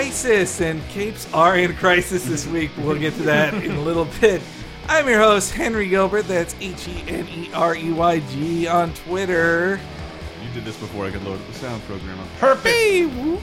crisis, and capes are in crisis this week. We'll get to that in a little bit. I'm your host, Henry Gilbert. That's H E N E R E Y G on Twitter. You did this before I could load up the sound program. Hey, whoop.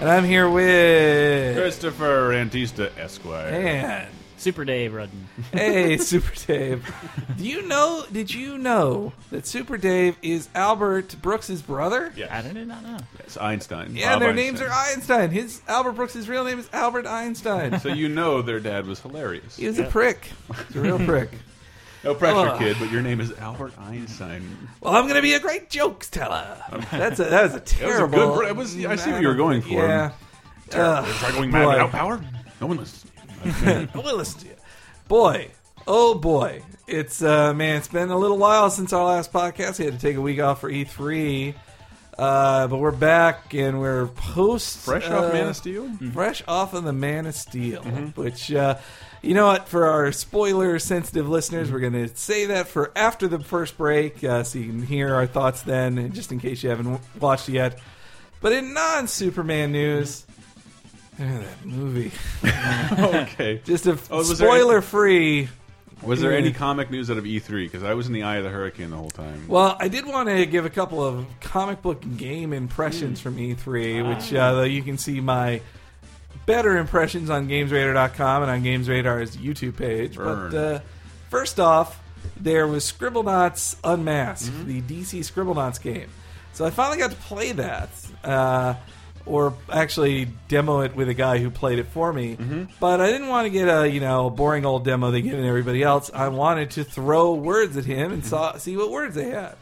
And I'm here with. Christopher Antista Esquire. And. Super Dave Rudden. Hey, Super Dave. Do you know? Did you know that Super Dave is Albert Brooks's brother? Yes. I did not know. Yes, Einstein. Yeah, Bob their Einstein. names are Einstein. His Albert Brooks' real name is Albert Einstein. So you know their dad was hilarious. He was a prick. He's a real prick. No pressure, Ugh. kid, but your name is Albert Einstein. Well, I'm going to be a great jokes teller. That's a that was a terrible. good- it was- I see what you were going for. Yeah. Ugh, Try going mad boy. without power? No one listens. Well, listen to you, boy. Oh boy, it's uh man. It's been a little while since our last podcast. We had to take a week off for E3, uh, but we're back and we're post Fresh uh, off Man of Steel? fresh off of the Man of Steel, which. Uh, you know what? For our spoiler-sensitive listeners, we're going to say that for after the first break, uh, so you can hear our thoughts then, just in case you haven't watched it yet. But in non-Superman news, that movie. okay. Just a Oh, any- spoiler-free. Was there any comic news out of E3? Because I was in the eye of the hurricane the whole time. Well, I did want to give a couple of comic book game impressions from E3, which uh, you can see my better impressions on GamesRadar.com and on GamesRadar's YouTube page. Burn. But uh, first off, there was Scribblenauts Unmasked, the DC Scribblenauts game. So I finally got to play that. Uh, or actually demo it with a guy who played it for me. But I didn't want to get a you know boring old demo they give to everybody else. I wanted to throw words at him and saw, see what words they had.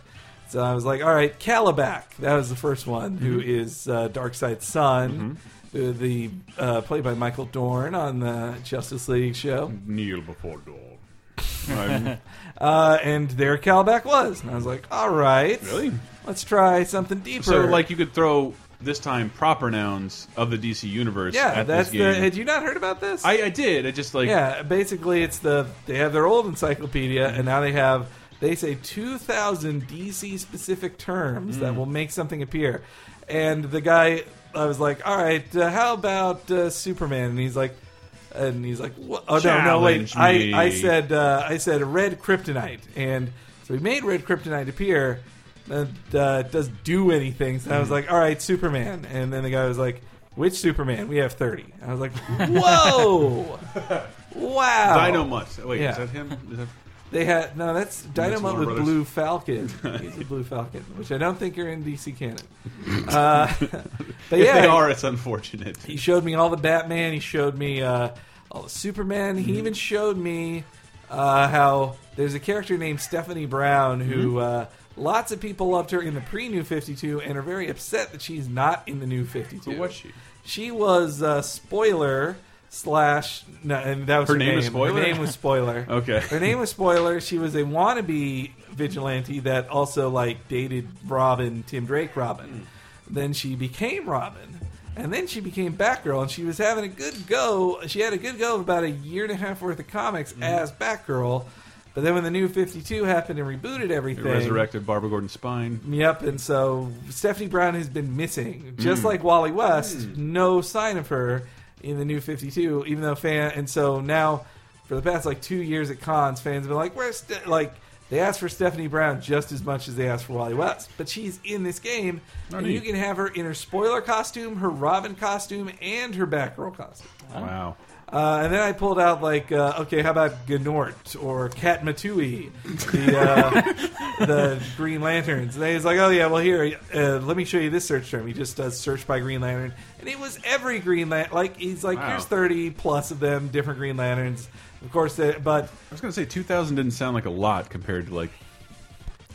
So I was like, all right, Kalibak. That was the first one, who is uh, Darkseid's son, uh, the uh, played by Michael Dorn on the Justice League show. Kneel before Dorn. Uh, and there Kalibak was. And I was like, all right. Really? Let's try something deeper. so, like, you could throw this time proper nouns of the DC universe yeah, at that's the. Had you not heard about this? I, I did. I just like yeah, basically, it's the they have their old encyclopedia, and now they have they say two thousand DC specific terms Mm. that will make something appear. And the guy, I was like, all right, uh, how about uh, Superman? And he's like. And he's like, what? "Oh no, no, wait! Challenge I. I said, uh, I said red kryptonite, and so we made red kryptonite appear. And uh, doesn't do anything. So I was like, all right, Superman. And then the guy was like, which Superman? We have thirty. I was like, whoa, wow, Dynomutt. Wait, Yeah. is that him? Is that, They had no. That's Dynamite Warner with Brothers. Blue Falcon. He's a Blue Falcon, which I don't think are in DC canon. Uh, but if yeah, they are, it's unfortunate. he showed me all the Batman. He showed me uh, all the Superman. Mm-hmm. He even showed me uh, how there's a character named Stephanie Brown who Mm-hmm. uh, lots of people loved her in the pre New 52 and are very upset that she's not in the New 52. Who was she? She was uh, spoiler slash no, and that was her, Her name was Spoiler? Her name was spoiler. Okay. Her name was Spoiler. She was a wannabe vigilante that also like dated Robin, Tim Drake Robin. Then she became Robin. And then she became Batgirl and she was having a good go. She had a good go of about a year and a half worth of comics as Batgirl. But then when the new 52 happened and rebooted It everything. resurrected Barbara Gordon's spine. Yep, and so Stephanie Brown has been missing, Mm. just like Wally West. No sign of her in the new Fifty Two, even though fan. And so now, for the past like two years at cons, fans have been like, "Where's Ste-? like?" They asked for Stephanie Brown just as much as they asked for Wally West, but she's in this game, Oh, and neat. you can have her in her spoiler costume, her Robin costume, and her Batgirl costume. Wow. Uh, and then I pulled out like, uh, okay, how about Gnort or Katma Tui, the uh, the Green Lanterns? And he's like, oh yeah, well here, uh, let me show you this search term. He just does search by Green Lantern, and it was every Green Lantern. Like he's like, Wow. here's thirty plus of them, different Green Lanterns. Of course, they, but I was gonna say 2000 didn't sound like a lot compared to like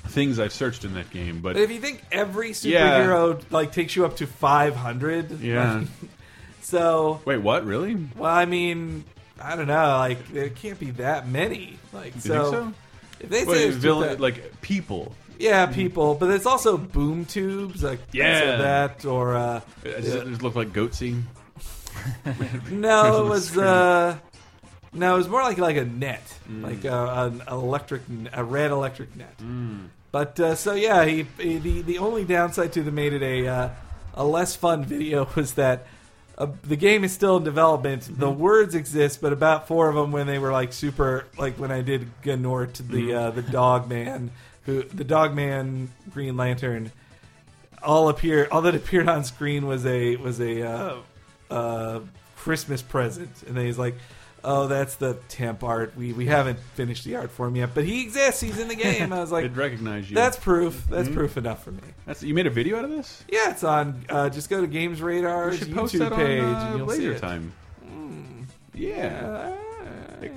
things I've searched in that game, but but if you think every Yeah. superhero like takes you up to five hundred, yeah. So Wait, what? Really? Well, I mean, I don't know, like there can't be that many. Like think so. so? If they say villain, 2000 like people. Yeah, people, but it's also boom tubes, like Yeah. that or uh, Does it just look like goatsy? no, it was uh, no, it was more like like a net, Mm. like uh, an electric, a red electric net. But uh, so yeah, he, he the the only downside to the made it a uh, a less fun video was that uh, the game is still in development. The Mm-hmm. words exist, but about four of them when they were like super, like when I did Gnort, the Mm-hmm. uh, the dog man, who the dog man Green Lantern, all appear. All that appeared on screen was a was a uh, uh, Christmas present, and then he's like. Oh, that's the temp art. We we haven't finished the art for him yet, but he exists. He's in the game. I was like, It recognize you. that's proof. That's Mhm. proof enough for me. That's you made a video out of this. Yeah, it's on. Uh, just go to Games You Radar's YouTube page, and uh, you'll see Laser it. Time. Mm. Yeah,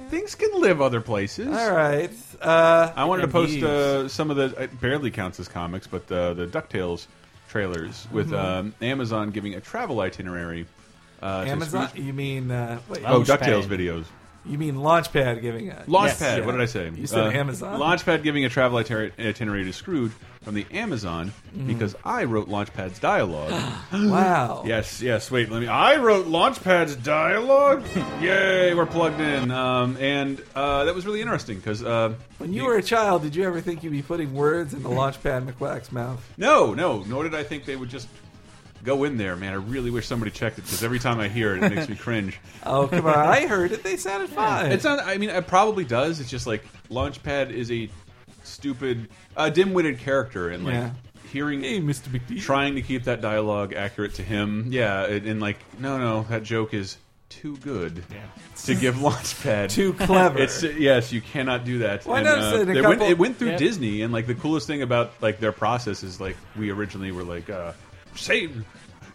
things can live other places. all right. Uh, I wanted to post uh, some of the it barely counts as comics, but uh, the Ducktales trailers with Mm-hmm. um, Amazon giving a travel itinerary. Uh, Amazon. Scrooge- You mean uh, wait? Oh, Launchpad. Ducktales videos. You mean Launchpad giving a Launchpad. Yeah. What did I say? You said Uh, Amazon. Launchpad giving a travel itinerary to Scrooge from the Amazon Mm-hmm. because I wrote Launchpad's dialogue. Wow. yes, yes. Wait, let me. I wrote Launchpad's dialogue. Yay, we're plugged in. Um, and uh, that was really interesting because uh, When you were a child, did you ever think you'd be putting words in the Launchpad McQuack's mouth? No, no, nor did I think they would just go in there, man. I really wish somebody checked it because every time I hear it, it makes me cringe. Oh come on! I heard it. They sounded fine. It's not. I mean, it probably does. It's just like Launchpad is a stupid, uh, dim-witted character, and like Yeah. hearing, Hey, Mr. Big D. trying to keep that dialogue accurate to him. Yeah, and, and like, no, no, that joke is too good to give Launchpad. Too clever. It's yes, you cannot do that. Well, I And, noticed that in a it, went, couple- it went through Yeah. Disney, and like the coolest thing about like their process is like we originally were like, uh, say,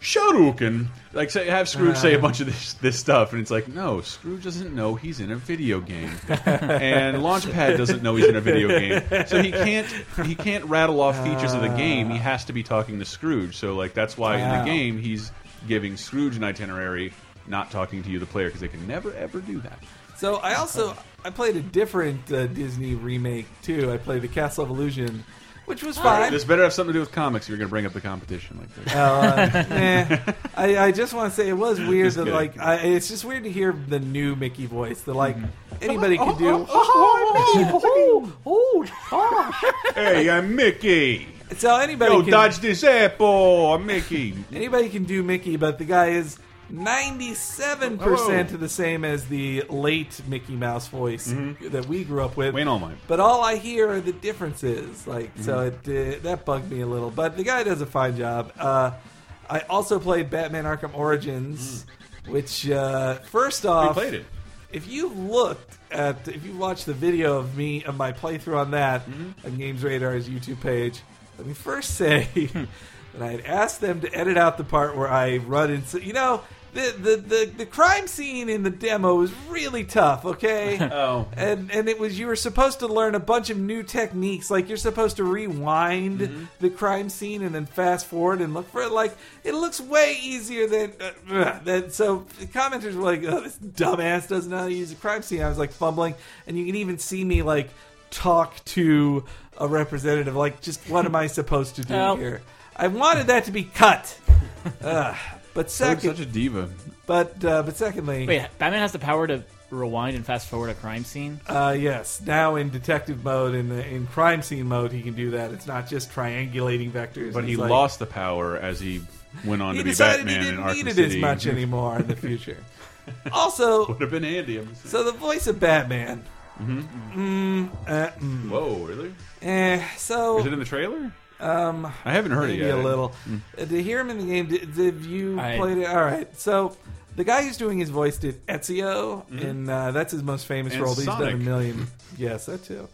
Sharuk, and like say have Scrooge say a bunch of this this stuff, and it's like, no, Scrooge doesn't know he's in a video game, and Launchpad doesn't know he's in a video game, so he can't he can't rattle off features of the game. He has to be talking to Scrooge, so like that's why in the game he's giving Scrooge an itinerary. Not talking to you, the player, because they can never ever do that. So I also I played a different uh, Disney remake too. I played the Castle of Illusion, which was fine. This better have something to do with comics. If you're going to bring up the competition like this. Uh, eh. I, I just want to say it was weird Just that kidding. like I, it's just weird to hear the new Mickey voice. that like anybody could do. hey, I'm Mickey. So anybody Yo, can dodge this apple. I'm Mickey. anybody can do Mickey, but the guy is ninety seven percent Oh. the same as the late Mickey Mouse voice that we grew up with. Wayne Allwine. But all I hear are the differences. Like so, Mm-hmm. it uh, that bugged me a little. But the guy does a fine job. Uh, I also played Batman Arkham Origins, which uh, first We off, played it. if you looked at if you watched the video of me of my playthrough on that Mm-hmm. on Games Radar's YouTube page, let me first say that I had asked them to edit out the part where I run into you know. The, the, the, the crime scene in the demo was really tough, okay? Oh. and and it was you were supposed to learn a bunch of new techniques like you're supposed to rewind Mm-hmm. the crime scene and then fast forward and look for it like it looks way easier than uh, than so the commenters were like oh, this dumbass doesn't know how to use a crime scene i was like fumbling and you can even see me like talk to a representative like just what am i supposed to do Help. here i wanted that to be cut Ugh. But You're second such a diva. but uh, but secondly Wait, Batman has the power to rewind and fast forward a crime scene. Uh, yes. Now in detective mode, in the, in crime scene mode, he can do that. It's not just triangulating vectors. But he like- lost the power as he went on He to be decided Batman he in didn't Arkham need it City. as much anymore in the future. also, Would have been handy. I'm just- so the voice of Batman. Mm, uh, mm. Whoa, really? Eh, so Is it in the trailer? Um, I haven't heard maybe it yet. a little. Uh, to hear him in the game, did, did you I- played it? All right. So the guy who's doing his voice did Ezio, and uh, that's his most famous Mm-hmm. And role. He's done a million. yes, that too.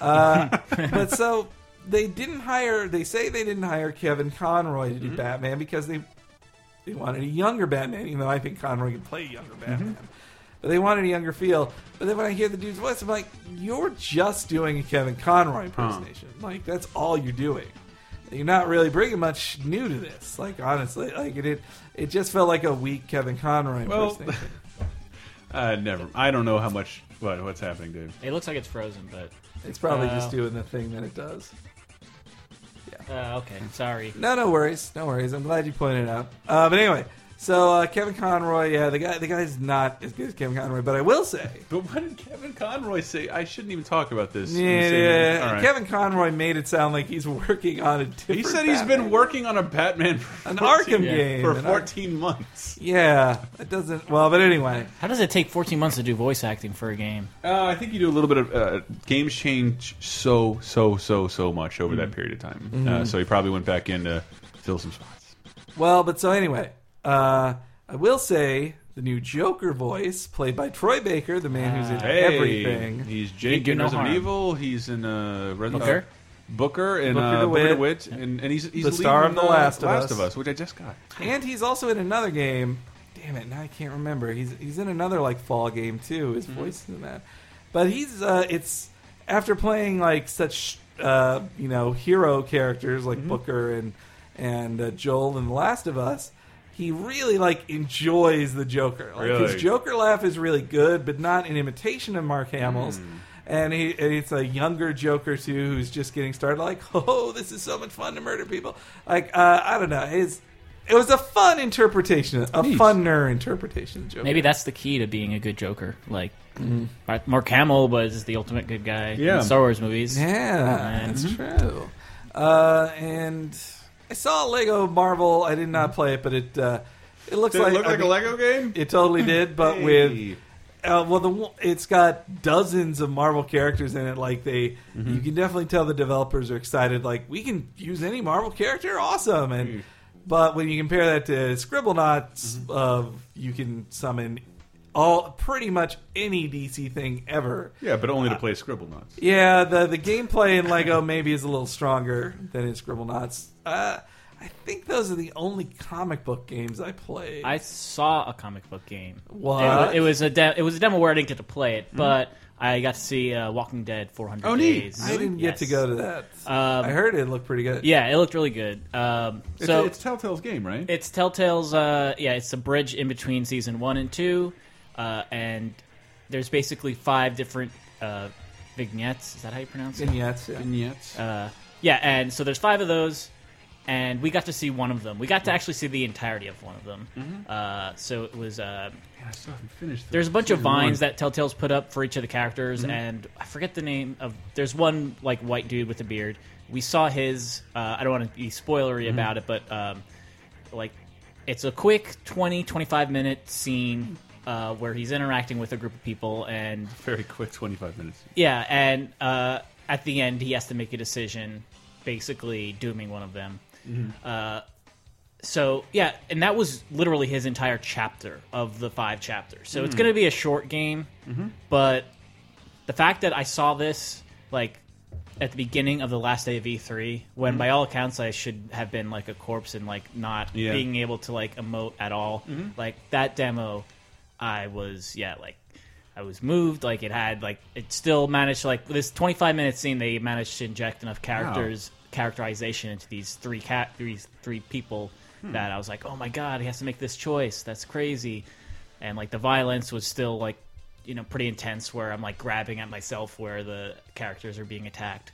Uh, but so they didn't hire. They say they didn't hire Kevin Conroy to do Mm-hmm. Batman because they they wanted a younger Batman. Even though I think Conroy can play a younger Batman. But they wanted a younger feel. But then when I hear the dude's voice, I'm like, you're just doing a Kevin Conroy impersonation. Like, that's all you're doing. You're not really bringing much new to this. Like, honestly, like it, it, it just felt like a weak Kevin Conroy Well, impersonation. Uh, never. I don't know how much. What? What's happening, Dave? It looks like it's frozen, but it's probably uh, just doing the thing that it does. Yeah. Uh, okay. Sorry. No, no worries, no worries. I'm glad you pointed it out. Uh, but anyway, So uh, Kevin Conroy, yeah, the guy, the guy's not as good as Kevin Conroy, but I will say, But what did Kevin Conroy say? I shouldn't even talk about this. yeah, in the yeah, All right. Kevin Conroy made it sound like he's working on a different. He said he's Batman. been working on a Batman for An 14 Arkham Yeah. game for an Ar- 14 months. Yeah, it doesn't. Well, but anyway, How does it take 14 months to do voice acting for a game? Uh, I think you do a little bit of uh, games change so so so so much over that period of time. Mm-hmm. Uh, so he probably went back in to fill some spots. well, but so anyway, uh, I will say the new Joker voice, played by Troy Baker, the man who's in Hey, everything. He's He Jake in no Resident harm. Evil. He's in uh, Res- Booker? uh, Booker and Booker uh, Booker DeWitt. DeWitt, and, and he's, he's The leading star of The uh, Last of Last Us. of Us, which I just got. And he's also in another game. Damn it! Now I can't remember. He's he's in another like fall game too. His voice is in that. But he's uh, it's after playing like such uh, you know hero characters like Booker and and uh, Joel in The Last of Us. He really like enjoys the Joker. Like Really? his Joker laugh is really good, but not an imitation of Mark Hamill's. And, he, and it's a younger Joker too, who's just getting started. Like, oh, this is so much fun to murder people. Like, uh, I don't know. His it was a fun interpretation, a Neat. funner interpretation of Joker. Maybe that's the key to being a good Joker. Like, Mark Hamill was the ultimate good guy Yeah. in Star Wars movies. Yeah, that's true. Uh, and I saw Lego Marvel. I did not play it, but it uh, it looks Did like it look I like a mean, Lego game? It totally did, but Hey. with uh, well, the it's got dozens of Marvel characters in it. Like they, Mm-hmm. you can definitely tell the developers are excited. Like we can use any Marvel character, awesome. And Mm. but when you compare that to Scribblenauts, Mm-hmm. uh, you can summon all pretty much any DC thing ever. Yeah, but only to play Scribble Scribblenauts. Yeah, the the gameplay in Lego maybe is a little stronger than in Scribblenauts. Uh, I think those are the only comic book games I played. I saw a comic book game. What? It, wa- it was a de- it was a demo where I didn't get to play it, but I got to see uh, Walking Dead 400 Oh, neat. Days. I didn't get to Yes. go to that. Um, I heard it looked pretty good. Yeah, it looked really good. Um, It's, so it's Telltale's game, right? It's Telltale's. Uh, yeah, it's a bridge in between season one and two, uh, and there's basically five different uh, vignettes. Is that how you pronounce it? Vignettes. Yeah. Vignettes. Uh, yeah, and so there's five of those, and we got to see one of them. We got to actually see the entirety of one of them. Uh, so it was. Uh, Man, I still haven't finished. there's a bunch of season one. vines that Telltale's put up for each of the characters, and I forget the name of. There's one like white dude with a beard. We saw his. Uh, I don't want to be spoilery about it, but um, like it's a quick 20, 25 minute scene uh, where he's interacting with a group of people, and very quick 25 minutes. yeah, and uh, at the end he has to make a decision, basically dooming one of them. Uh, so yeah, and that was literally his entire chapter of the five chapters. So it's going to be a short game, but the fact that I saw this like at the beginning of the last day of E3, when by all accounts I should have been like a corpse and like not Yeah. being able to like emote at all, like that demo, I was yeah like I was moved. Like it had like it still managed to like this 25 minute scene. They managed to inject enough oh. characters characterization into these three cat these three people hmm. that I was like, oh my god, he has to make this choice. That's crazy. And like the violence was still like you know pretty intense, where I'm like grabbing at myself where the characters are being attacked.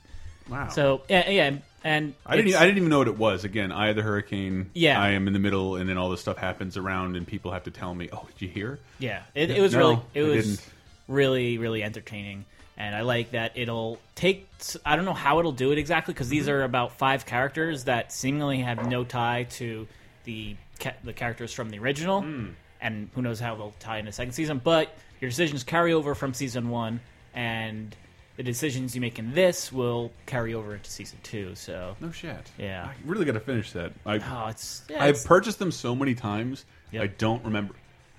Wow. So yeah, yeah, and I didn't. I didn't even know what it was. Again, I had the hurricane. Yeah. I am in the middle, and then all this stuff happens around, and people have to tell me, "Oh, did you hear?" Yeah, it, it was No, really it I was didn't. really really entertaining, and I like that it'll take. I don't know how it'll do it exactly because these mm-hmm. are about five characters that seemingly have no tie to the ca- the characters from the original, hmm. and who knows how they'll tie in the second season. But your decisions carry over from season one, and the decisions you make in this will carry over into season two. So No shit. Yeah. I really got to finish that. I oh, it's yeah, I've it's- purchased them so many times. Yep. I don't remember.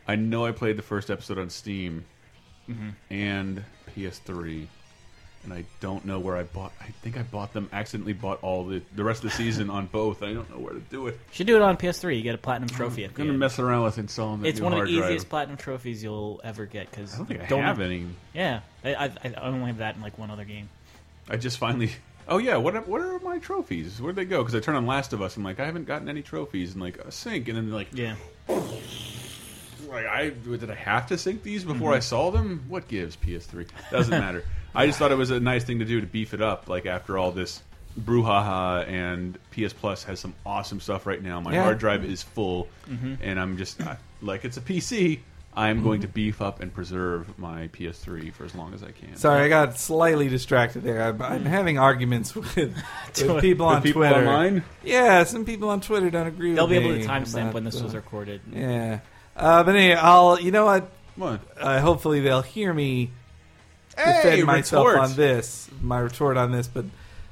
I know I played the first episode on Steam Mm-hmm. and PS3, and I don't know where I bought. I think I bought them. Accidentally bought all the the rest of the season on both. I don't know where to do it. you should do it on PS3. You get a platinum trophy. At I'm the gonna end. mess around with installing It's one of the easiest drive. platinum trophies you'll ever get because I don't think I have any. Yeah, I, I, I only have that in like one other game. I just finally. Oh yeah, what are, what are my trophies? Where'd they go? Because I turn on Last of Us. I'm like, I haven't gotten any trophies, and like a sync, and then like, Yeah, like I did I have to sync these before Mm-hmm. I saw them? What gives PS3? Doesn't matter. I just thought it was a nice thing to do to beef it up. Like after all this brouhaha and PS Plus has some awesome stuff right now. My Yeah. hard drive is full, Mm-hmm. and I'm just I, like it's a PC. I'm going to beef up and preserve my PS3 for as long as I can. Sorry, I got slightly distracted there. I'm, I'm having arguments with, with people The on people Twitter. online. Yeah, some people on Twitter don't agree. They'll with be able to timestamp about when this the- was recorded. Yeah, uh, but anyway, I'll. You know what? What? Uh, hopefully, they'll hear me Hey, defend myself retort. on this, my retort on this, but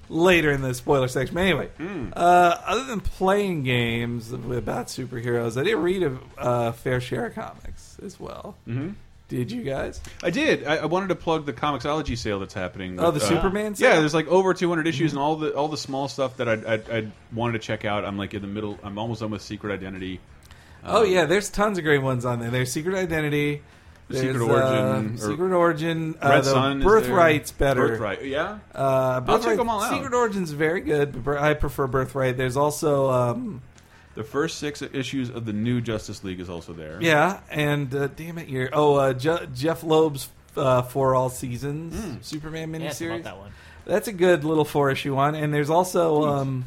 later in the spoiler section. But anyway, Hmm. uh, other than playing games about superheroes, I did read a uh, fair share of comics as well. Mhm. Did you guys? I did. I, I wanted to plug the Comixology sale that's happening. Oh, the uh, Superman sale? Yeah, there's like over 200 issues and all the all the small stuff that I I, I wanted to check out. I'm like in the middle. I'm almost done with Secret Identity. Oh Um, yeah, there's tons of great ones on there. There's Secret Identity, there's, Secret Origin, uh, or- Secret Origin, uh, Red the Sun. is Birthright's there. better. Birthright. Yeah. Uh, check Birthright, them all out. Secret Origin's very good, but Bir- I prefer Birthright. There's also um, The first six issues of the new Justice League is also there. yeah, and uh, damn it, you're oh uh, Je- Jeph Loeb's uh, for all seasons Hmm. Superman Yeah, it's about miniseries. that one. That's a good little four issue one, and there's also um,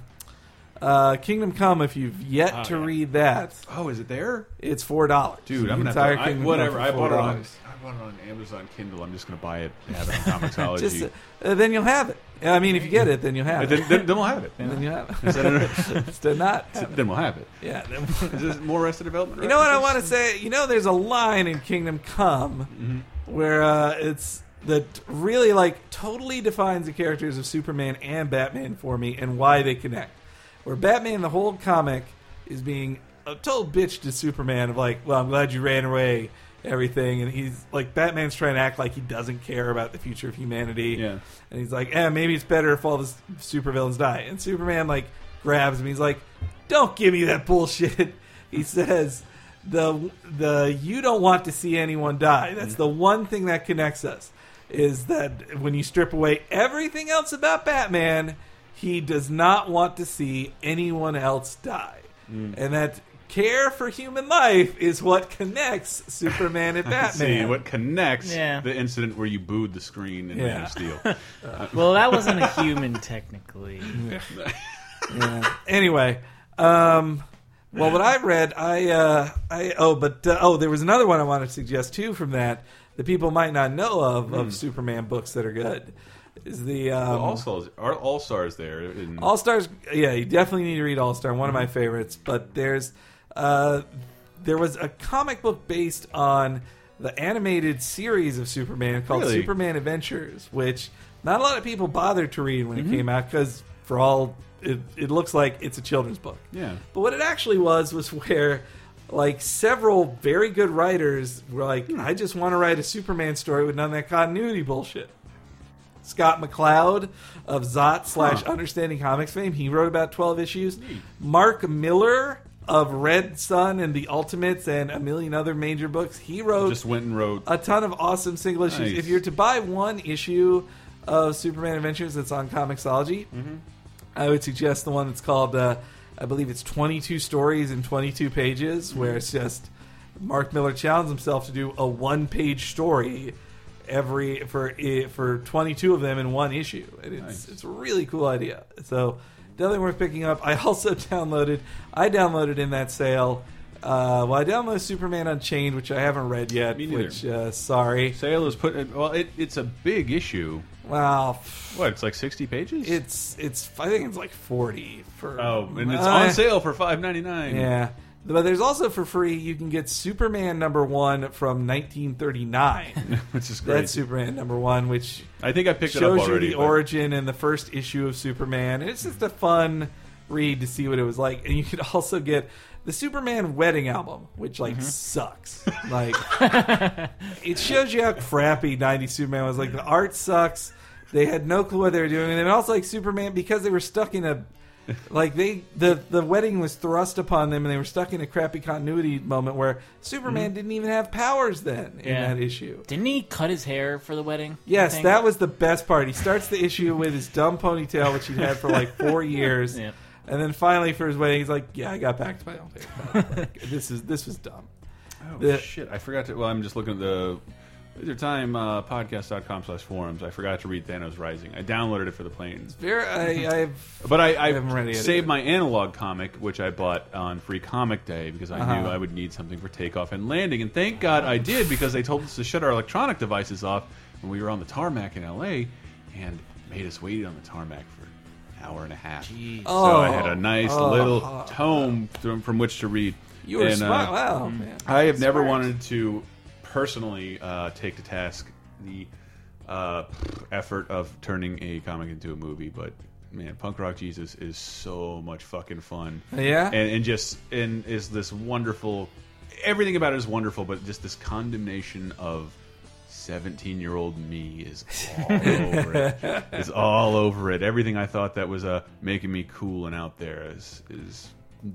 uh, Kingdom Come. If you've yet Oh, to yeah. read that, Oh, is it there? it's four dollars. Dude, I'm gonna entire have to, I, Kingdom whatever. Come I for bought it on. $4. I bought it on Amazon Kindle. I'm just gonna buy it. and Have it on Comixology. Just uh, then you'll have it. I mean, if you get it, then you'll have And it. then, then, then we'll have it. And then you have it. Instead of- not. have then we'll have it. Yeah. then- Is this more Arrested Development? You know what I want to say? You know, there's a line in Kingdom Come Mm-hmm. where uh, it's that really like totally defines the characters of Superman and Batman for me and why they connect. Where Batman, the whole comic, is being a total bitch to Superman of like, well, I'm glad you ran away, everything, and he's like, Batman's trying to act like he doesn't care about the future of humanity. Yeah. And he's like, eh, maybe it's better if all the supervillains die. And Superman like grabs him. He's like, don't give me that bullshit. He says, the the you don't want to see anyone die. That's the one thing that connects us. Is that when you strip away everything else about Batman, he does not want to see anyone else die, and that care for human life is what connects Superman and Batman. See what connects Yeah. the incident where you booed the screen in Man of Steel. Well, that wasn't a human technically. yeah. Anyway, um, well, what I read, I, uh, I oh, but uh, oh, there was another one I wanted to suggest too from that that people might not know of of Superman books that are good. Is the um, All Stars are All Stars there? In, All Stars? Yeah, you definitely need to read All Star. One of my favorites. But there's uh, there was a comic book based on the animated series of Superman called Really? Superman Adventures, which not a lot of people bothered to read when it came out because for all it, it looks like it's a children's book. yeah. But what it actually was was where like several very good writers were like, I just want to write a Superman story with none of that continuity bullshit. Scott McCloud of Zot slash Understanding Comics fame, he wrote about twelve issues. Mark Millar of Red Sun and the Ultimates and a million other major books, he wrote Just went and wrote. a ton of awesome single issues. Nice. If you're to buy one issue of Superman Adventures that's on Comixology, Mm-hmm. I would suggest the one that's called, uh, I believe it's 22 stories in 22 pages, where it's just Mark Millar challenged himself to do a one page story every for for 22 of them in one issue. And it's Nice. it's a really cool idea. So definitely worth picking up. I also downloaded I downloaded in that sale. Uh, well, I downloaded Superman Unchained, which I haven't read yet. Me neither. Which uh, sorry. Sale is put. Well, it, it's a big issue. Well, What? It's like sixty pages. it's it's I think it's like 40 for oh, and it's Uh, on sale for five ninety nine. Yeah. But there's also for free, you can get Superman number one from 1939. which is great. That's Superman number one, which I think I picked it up shows you the but- origin and the first issue of Superman. And It's just a fun read to see what it was like. And you could also get the Superman wedding album, which like Mm-hmm. sucks. Like it shows you how crappy 90s Superman was. Like the art sucks. They had no clue what they were doing. And then also like Superman because they were stuck in a like they the the wedding was thrust upon them and they were stuck in a crappy continuity moment where Superman mm-hmm. didn't even have powers then in Yeah. that issue. Didn't he cut his hair for the wedding? Yes, that was the best part. He starts the issue with his dumb ponytail, which he'd had for like four years, Yeah. and then finally for his wedding, he's like, "Yeah, I got back to my own hair. Like, this is this was dumb." Oh The- shit! I forgot to. Well, I'm just looking at the Laser Time uh, podcast.com slash forums. I forgot to read Thanos Rising. I downloaded it for the plane. Very, I, I've But I, I, haven't read it saved my analog comic, which I bought on Free Comic Day because I Uh-huh. knew I would need something for takeoff and landing. And thank God I did because they told us to shut our electronic devices off when we were on the tarmac in LA and made us wait on the tarmac for an hour and a half. So I had a nice Oh. little tome from, from which to read. you were And, uh, smart. wow, man. I have never Smart. wanted to personally uh, take to task the uh, effort of turning a comic into a movie, but man, Punk Rock Jesus is so much fucking fun. Yeah? and, and just and is this wonderful. Everything about it is wonderful, but just this condemnation of. 17 year old me is all over it. Is all over it. Everything I thought that was uh, making me cool and out there is is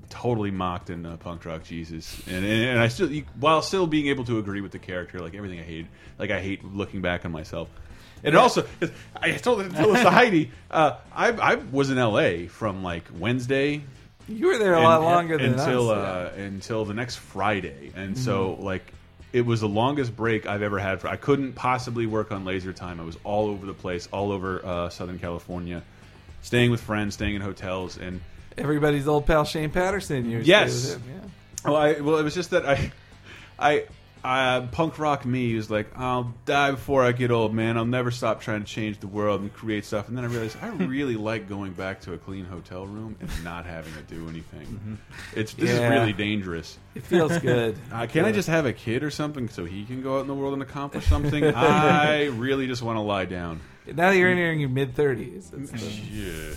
totally mocked in uh, punk rock Jesus, and, and and I still while still being able to agree with the character, like everything I hate, like I hate looking back on myself. And also, I told, told this to Heidi. Uh, I, I was in L.A. from like Wednesday You were there a and- lot longer than until us. uh, until the next Friday, and so like it was the longest break I've ever had. For I couldn't possibly work on Laser Time. I was all over the place, all over uh, Southern California, staying with friends, staying in hotels, and Everybody's old pal Shane Patterson. You Yes. with well, I, well, it was just that I, I. Uh, punk rock me was like, I'll die before I get old, man. I'll never stop trying to change the world and create stuff. And then I realized I really like going back to a clean hotel room and not having to do anything. It's this Yeah. is really dangerous. It feels good. Uh, can I just have a kid or something so he can go out in the world and accomplish something? I really just want to lie down. now that you're entering your mid thirties? Yeah.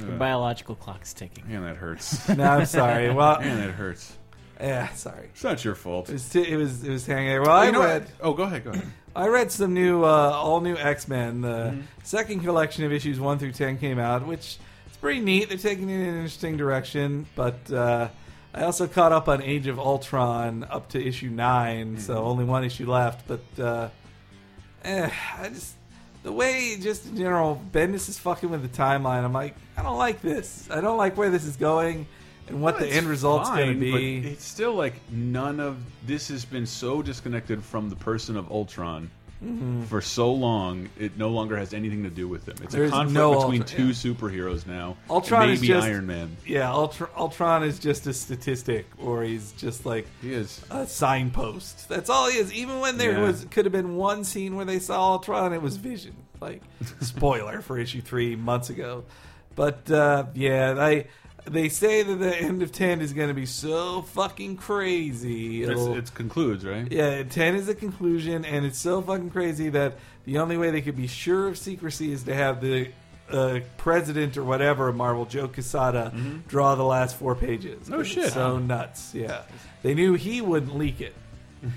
The biological clock's ticking. Man, that hurts. No, I'm sorry. Well, Man, that hurts. yeah, sorry. It's not your fault. It was t- it was it was hanging there. Well, I You know what? read Oh, go ahead. Go ahead. I read some new uh, all new X Men. The Mm-hmm. second collection of issues one through ten came out, which is pretty neat. They're taking it in an interesting direction, but. Uh, I also caught up on Age of Ultron up to issue 9 Mm-hmm. so only one issue left. But uh, eh, I just the way just in general Bendis is fucking with the timeline. I'm like, I don't like this. I don't like where this is going and what the end result's going to be. It's still like none of this has been so disconnected from the person of Ultron for so long. It no longer has anything to do with him. It's There's a conflict no between Ultron- two yeah. superheroes now. Ultron maybe just- Iron Man. Yeah, Ultra, Ultron is just a statistic, or he's just like He is. a signpost. That's all he is. Even when there Yeah. was could have been one scene where they saw Ultron, it was Vision. Like spoiler for issue three months ago. But uh, yeah, they they say that the end of ten is going to be so fucking crazy. It's, It'll- it concludes right. yeah, 10 is the conclusion, and it's so fucking crazy that the only way they could be sure of secrecy is to have the uh, president or whatever of Marvel, Joe Quesada, draw the last four pages. Oh, It's shit. So nuts, yeah. They knew he wouldn't leak it.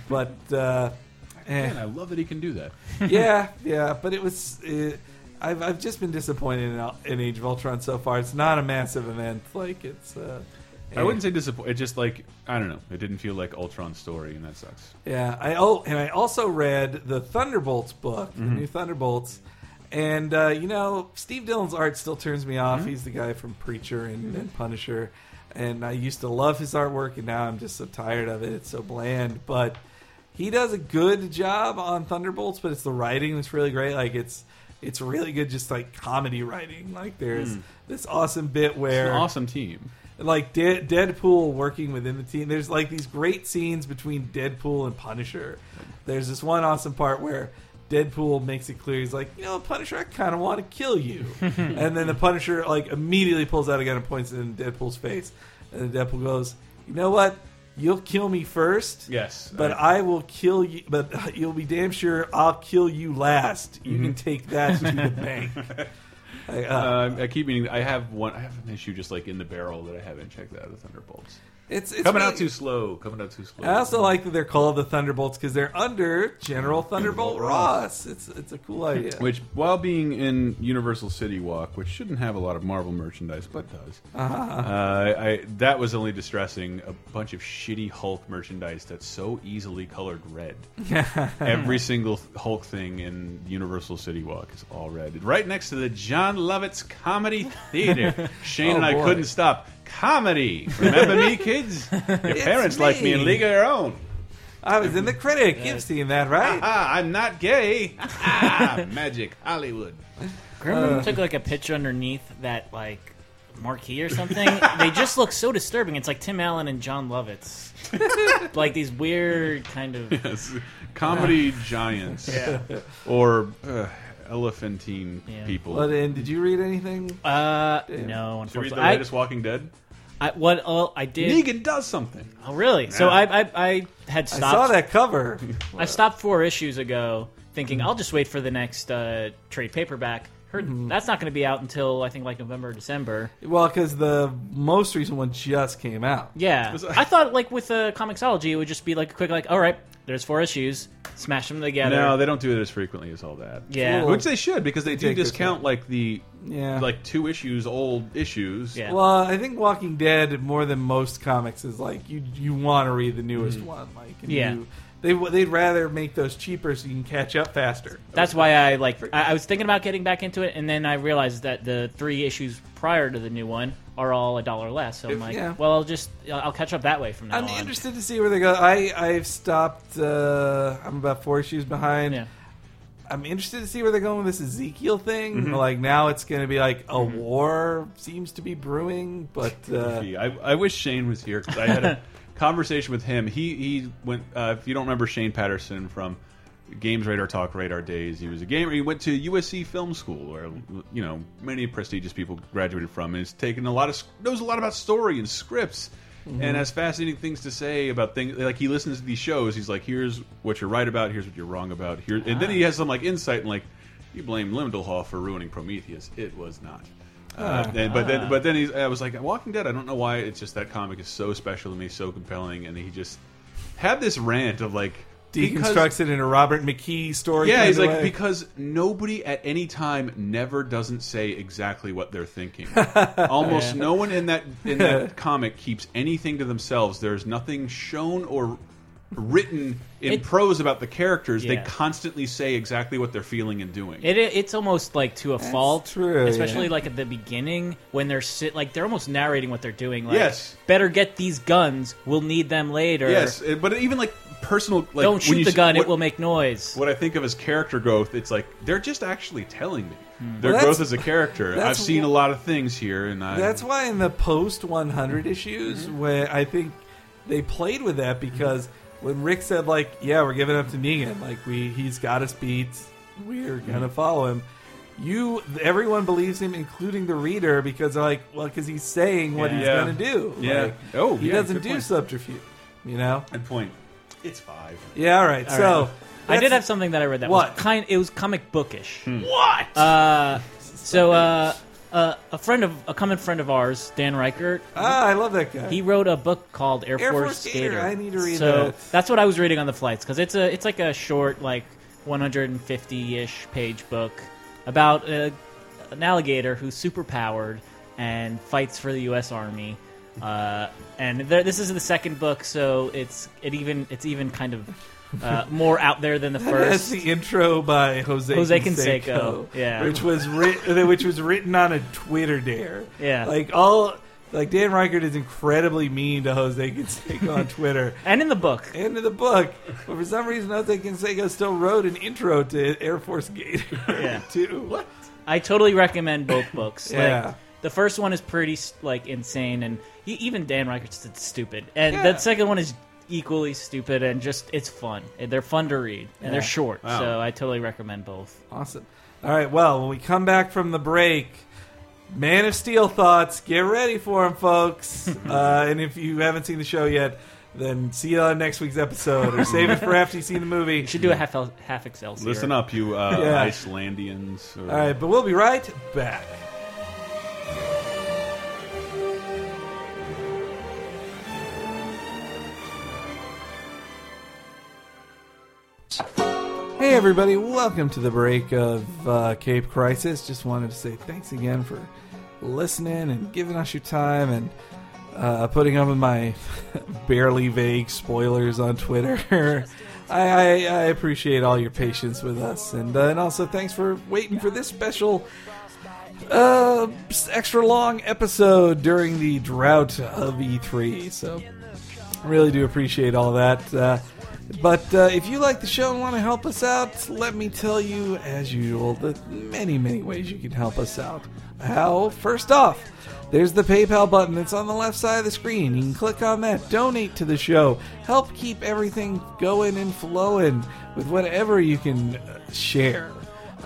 But, uh, eh. Man, I love that he can do that. yeah, yeah, but it was. Uh, I've, I've just been disappointed in, in Age of Ultron so far. It's not a massive event. Like, it's. Uh, I wouldn't say disappointed. It just like I don't know. It didn't feel like Ultron's story, and that sucks. Yeah, I oh, and I also read the Thunderbolts book, the Mm-hmm. new Thunderbolts, and uh, you know Steve Dillon's art still turns me off. Mm-hmm. He's the guy from Preacher and, and Punisher, and I used to love his artwork, and now I'm just so tired of it. It's so bland, but he does a good job on Thunderbolts. But it's the writing that's really great. Like it's it's really good, just like comedy writing. Like there's hmm. this awesome bit. It's where an awesome team. like De- Deadpool working within the team. There's like these great scenes between Deadpool and Punisher. There's this one awesome part where Deadpool makes it clear he's like, you know, Punisher, I kind of want to kill you, and then the Punisher like immediately pulls out a gun and points it in Deadpool's face, and then Deadpool goes, you know what? You'll kill me first. Yes, But I, will kill you. But you'll be damn sure I'll kill you last. You can take that to the bank. I, uh, Uh, I keep meaning I have one. I have an issue just like in the barrel that I haven't checked out of Thunderbolts. It's, it's Coming really- out too slow. Coming out too slow. I also like that they're called the Thunderbolts because they're under General Thunderbolt Ross. It's it's a cool idea. Which, while being in Universal City Walk, which shouldn't have a lot of Marvel merchandise, but does, Uh-huh. uh, I that was only distressing. A bunch of shitty Hulk merchandise that's so easily colored red. Every single Hulk thing in Universal City Walk is all red. Right next to the Jon Lovitz Comedy Theater. Shane Oh, and I boy. couldn't stop. Comedy. Remember me, kids? Your parents like me in me. League of Their Own. I was in the critic. You've seen that, right? Ah, I'm not gay. Ah, magic Hollywood. Remember took like a picture underneath that like marquee or something. they just look so disturbing. It's like Tim Allen and Jon Lovitz, like these weird kind of. Yes. Comedy giants. Yeah. Or uh, elephantine Yeah. people. But, and did you read anything? Uh, no, Did you read the unfortunately. I, latest Walking Dead? I what? Oh, I did. Negan does something. Oh, really? So Yeah. I, I, I had I saw that cover. I stopped four issues ago, thinking I'll just wait for the next uh, trade paperback. Heard Mm-hmm. that's not going to be out until I think like November or December. well, because the most recent one just came out. Yeah, I thought like with uh, Comixology, it would just be like a quick like, all right, there's four issues, smash them together. No, they don't do it as frequently as all that. Yeah. Cool. Which they should because they do discount like the Yeah. like two issues old issues. Yeah. Well, I think Walking Dead more than most comics is like you you want to read the newest Mm-hmm. one. Like and Yeah. you, they they'd rather make those cheaper so you can catch up faster. That's why I like. I, I was thinking about getting back into it, and then I realized that the three issues prior to the new one are all a dollar less. So I'm If- like, yeah. well, I'll just I'll catch up that way from now on. I'm on. interested to see where they go. I I've stopped. Uh, I'm about four issues behind. Yeah. I'm interested to see where they're going with this Ezekiel thing. Mm-hmm. Like now, it's going to be like a war seems to be brewing, but uh, I, I wish Shane was here because I had a conversation with him. He he went. Uh, if you don't remember Shane Patterson from Games Radar Talk Radar days, he was a gamer. He went to USC Film School, where you know many prestigious people graduated from, and has taken a lot of knows a lot about story and scripts. And has fascinating things to say about things. Like he listens to these shows, he's like, "Here's what you're right about. Here's what you're wrong about." Here, and then he has some like insight and like, "You blame Lindelof for ruining Prometheus. It was not." Uh, and, but then, but then he's. I was like, Walking Dead. I don't know why. It's just that comic is so special to me, so compelling, and he just had this rant of like because- deconstructs it in a Robert McKee story. Yeah, he's like way. because nobody at any time never doesn't say exactly what they're thinking. Almost no one in that in that comic keeps anything to themselves. There's nothing shown or written in It- prose about the characters. They constantly say exactly what they're feeling and doing. It, it- it's almost like to a fault, true, especially yeah. like at the beginning when they're sit like they're almost narrating what they're doing. Like, Yes. better get these guns. We'll need them later. yes, but even like personal, like don't shoot you the gun; what- it will make noise. what I think of as character growth, it's like they're just actually telling me Hmm. their Well, growth as a character. I've seen a lot of things here, and I, That's why in the post 100 issues, Mm-hmm. where I think they played with that because when Rick said like, "Yeah, we're giving up to Negan. Like we, he's got us beat. We're gonna follow him." You, everyone believes him, including the reader, because they're like, well, because he's saying what Yeah. he's Yeah. gonna do. Yeah. Like, Oh, he yeah, doesn't good do point. subterfuge. You know? Good point. It's five. Yeah. All right. All so right. I did have something that I read that What? was kind. It was comic bookish. Hmm. what? Uh, so uh, uh, a friend of a common friend of ours, Dan Ryckert, ah, I love that guy. he wrote a book called Air, Air Force, Force Skater. I need to read so that. that's what I was reading on the flights because it's a it's like a short like 150-ish page book about a, an alligator who's super powered and fights for the U.S. Army. Uh, and there, this is the second book, so it's it even it's even kind of uh, more out there than the first. That's first. the intro by Jose, Jose Canseco, Canseco, yeah. which was writ- which was written on a Twitter dare. Yeah. like all like Dan Ryckert is incredibly mean to Jose Canseco on Twitter. And in the book, End of the book, but for some reason Jose Canseco still wrote an intro to Air Force Gator. Yeah. too. What? I totally recommend both books. Yeah. Like, the first one is pretty like insane, and e- even Dan Ryckert's it's stupid, and Yeah. the second one is equally stupid and just it's fun. They're fun to read, and Yeah. they're short, Wow. so I totally recommend both. Awesome. All right. Well, when we come back from the break, Man of Steel thoughts. Get ready for them, folks. uh, and if you haven't seen the show yet, then see you on next week's episode, or save it for after you've seen the movie. You should do a half L- half Excelsior. Listen up, you uh, Yeah. Icelandians. Or, All right, but we'll be right back. Hey, everybody, welcome to the break of uh, Cape Crisis. Just wanted to say thanks again for listening and giving us your time and uh, putting up with my barely vague spoilers on Twitter. I, I, I appreciate all your patience with us, and uh, and also thanks for waiting for this special uh, extra long episode during the drought of E3. So, really do appreciate all that. But uh, if you like the show and want to help us out, let me tell you, as usual, the many, many ways you can help us out. How? First off, there's the PayPal button that's on the left side of the screen. You can click on that, donate to the show, help keep everything going and flowing with whatever you can uh, share.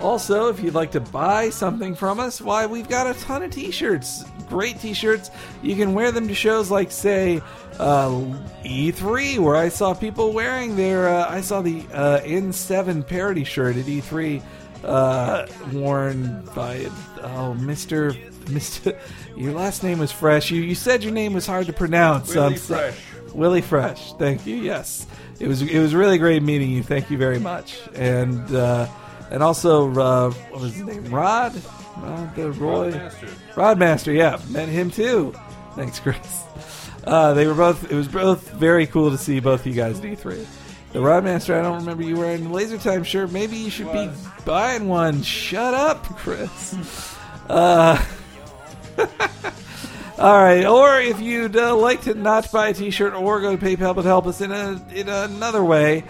Also, if you'd like to buy something from us, why, we've got a ton of t shirts. Great t shirts. You can wear them to shows like, say, uh, E3, where I saw people wearing their. Uh, I saw the uh, N7 parody shirt at E3 uh, worn by. Oh, Mr. Mr. Your last name was Fresh. You, you said your name was hard to pronounce. Willie so- Fresh. Willie Fresh. Thank you. Yes, it was it was really great meeting you. Thank you very much. And uh, and also uh, what was his name? Rod. Rod the Roy. Master. Rod Master. Yeah, met him too. Thanks, Chris. Uh, they were both. It was both very cool to see both of you guys at E3. The Rod Master. I don't remember you wearing a Laser Time shirt. Maybe you should be buying one. Shut up, Chris. Uh, all right. Or if you'd uh, like to not buy a T-shirt or go to PayPal but help us in a in another way,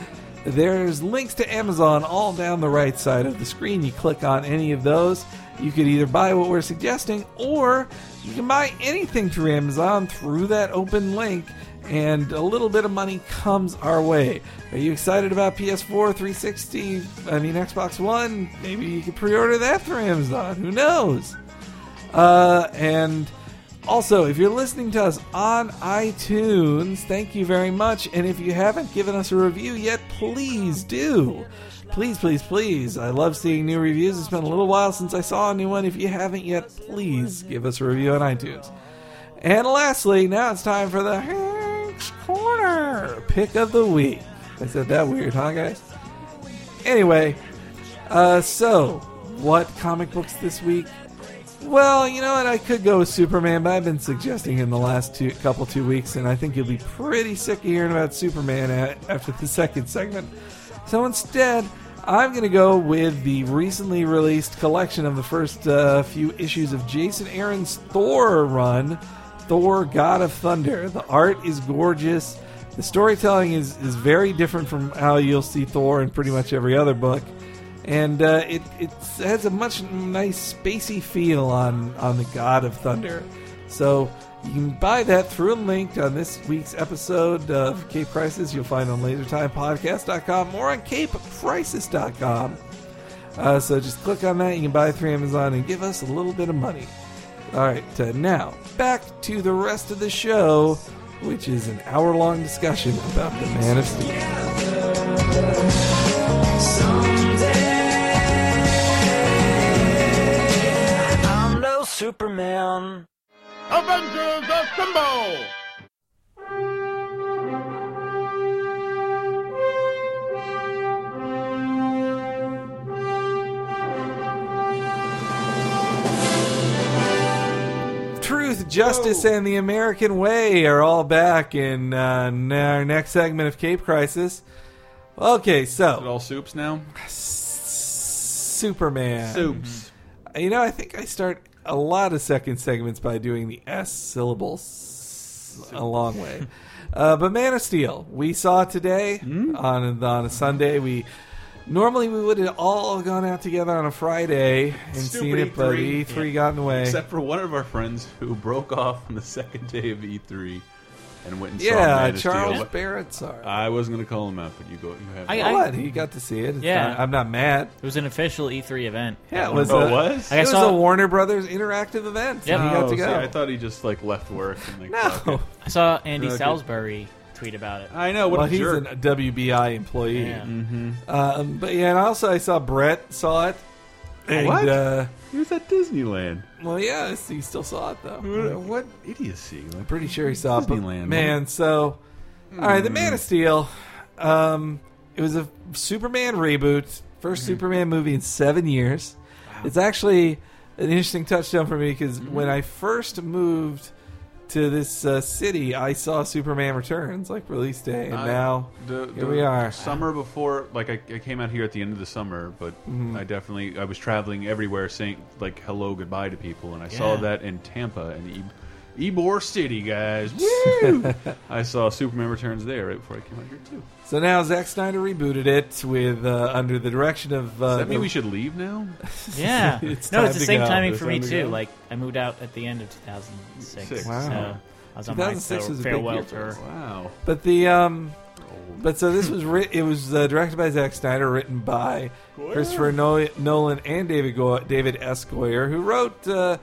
there's links to Amazon all down the right side of the screen. You click on any of those. You could either buy what we're suggesting, or you can buy anything through Amazon through that open link, and a little bit of money comes our way. Are you excited about PS4, 360? I mean, Xbox One? Maybe you could pre-order that through Amazon. Who knows? Uh, and also, if you're listening to us on iTunes, thank you very much. And if you haven't given us a review yet, please do. Please, please, please. I love seeing new reviews. It's been a little while since I saw a new one. If you haven't yet, please give us a review on iTunes. And lastly, now it's time for the Hank's Corner pick of the week. I said that weird, huh, guys? Anyway, uh, so what comic books this week? Well, you know what? I could go with Superman, but I've been suggesting in the last two couple two weeks, and I think you'll be pretty sick of hearing about Superman a- after the second segment. So instead, I'm going to go with the recently released collection of the first uh, few issues of Jason Aaron's Thor run, Thor: God of Thunder. The art is gorgeous. The storytelling is is very different from how you'll see Thor in pretty much every other book and uh, it it has a much nice spacey feel on on the God of Thunder. So you can buy that through a link on this week's episode of Cape Crisis. You'll find on LaserTimePodcast.com or on CapeCrisis.com. Uh, so just click on that. You can buy it through Amazon and give us a little bit of money. All right, uh, now back to the rest of the show, which is an hour-long discussion about the Man of Steel. I'm no Superman. Avengers Assemble! Truth, Justice, and the American Way are all back in uh, n- our next segment of Cape Crisis. Okay, Is it so all soups now? Superman. Soups. You know, I think I start a lot of second segments by doing the S syllables a long way. Uh, but Man of Steel, we saw today Hmm? on on a Sunday. We normally we would have all gone out together on a Friday and Stupid seen it, but E3. E3 got in the way. Except for one of our friends who broke off on the second day of E3 and went and saw yeah, Man of Charles Steel. Barrett. Sorry. I wasn't going to call him out, but you go. You have. I- Well, what? He got to see it. It's Yeah. not- I'm not mad. It was an official E3 event. Yeah, it was. oh, a, it was. I It was saw- a Warner Brothers interactive event. Yep. and he got Oh, to see, go. I thought he just like left work and like. no. fuck it. I saw Andy Okay. Salisbury tweet about it. I know. What well, a he's jerk. a WBI employee. Yeah. Um, but yeah, and also I saw Brett saw it. And, What? Uh, He was at Disneyland. well, yeah, he still saw it though. What, what idiocy! Like, I'm pretty sure he saw it. But Disneyland, man, so all right, the Hmm. Man of Steel. Um, it was a Superman reboot, 1st Mm-hmm. Superman movie in seven years. It's actually an interesting touchdown for me because Mm-hmm. when I first moved to this uh, city, I saw Superman Returns like release day, and I- now the, here the we are. Summer before, like I, I came out here at the end of the summer, but Mm-hmm. I definitely I was traveling everywhere, saying like hello, goodbye to people, and I saw that in Tampa, and Ybor City, guys. Woo! I saw Superman Returns there right before I came out here too. So now Zack Snyder rebooted it with uh, under the direction of. Uh, Does that mean the- we should leave now? Yeah, It's no, time it's the to same go. timing It's for me time to too. go. Like I moved out at the end of 2006, Six. Wow. so I was on my 2006 so was a big farewell year for tour. us. Wow. But the um, but so this was writ- it was uh, directed by Zack Snyder, written by Christopher no- Nolan and David Go- David S. Goyer, who wrote. Uh,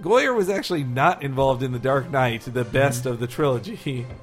Goyer was actually not involved in The Dark Knight, the best of the trilogy.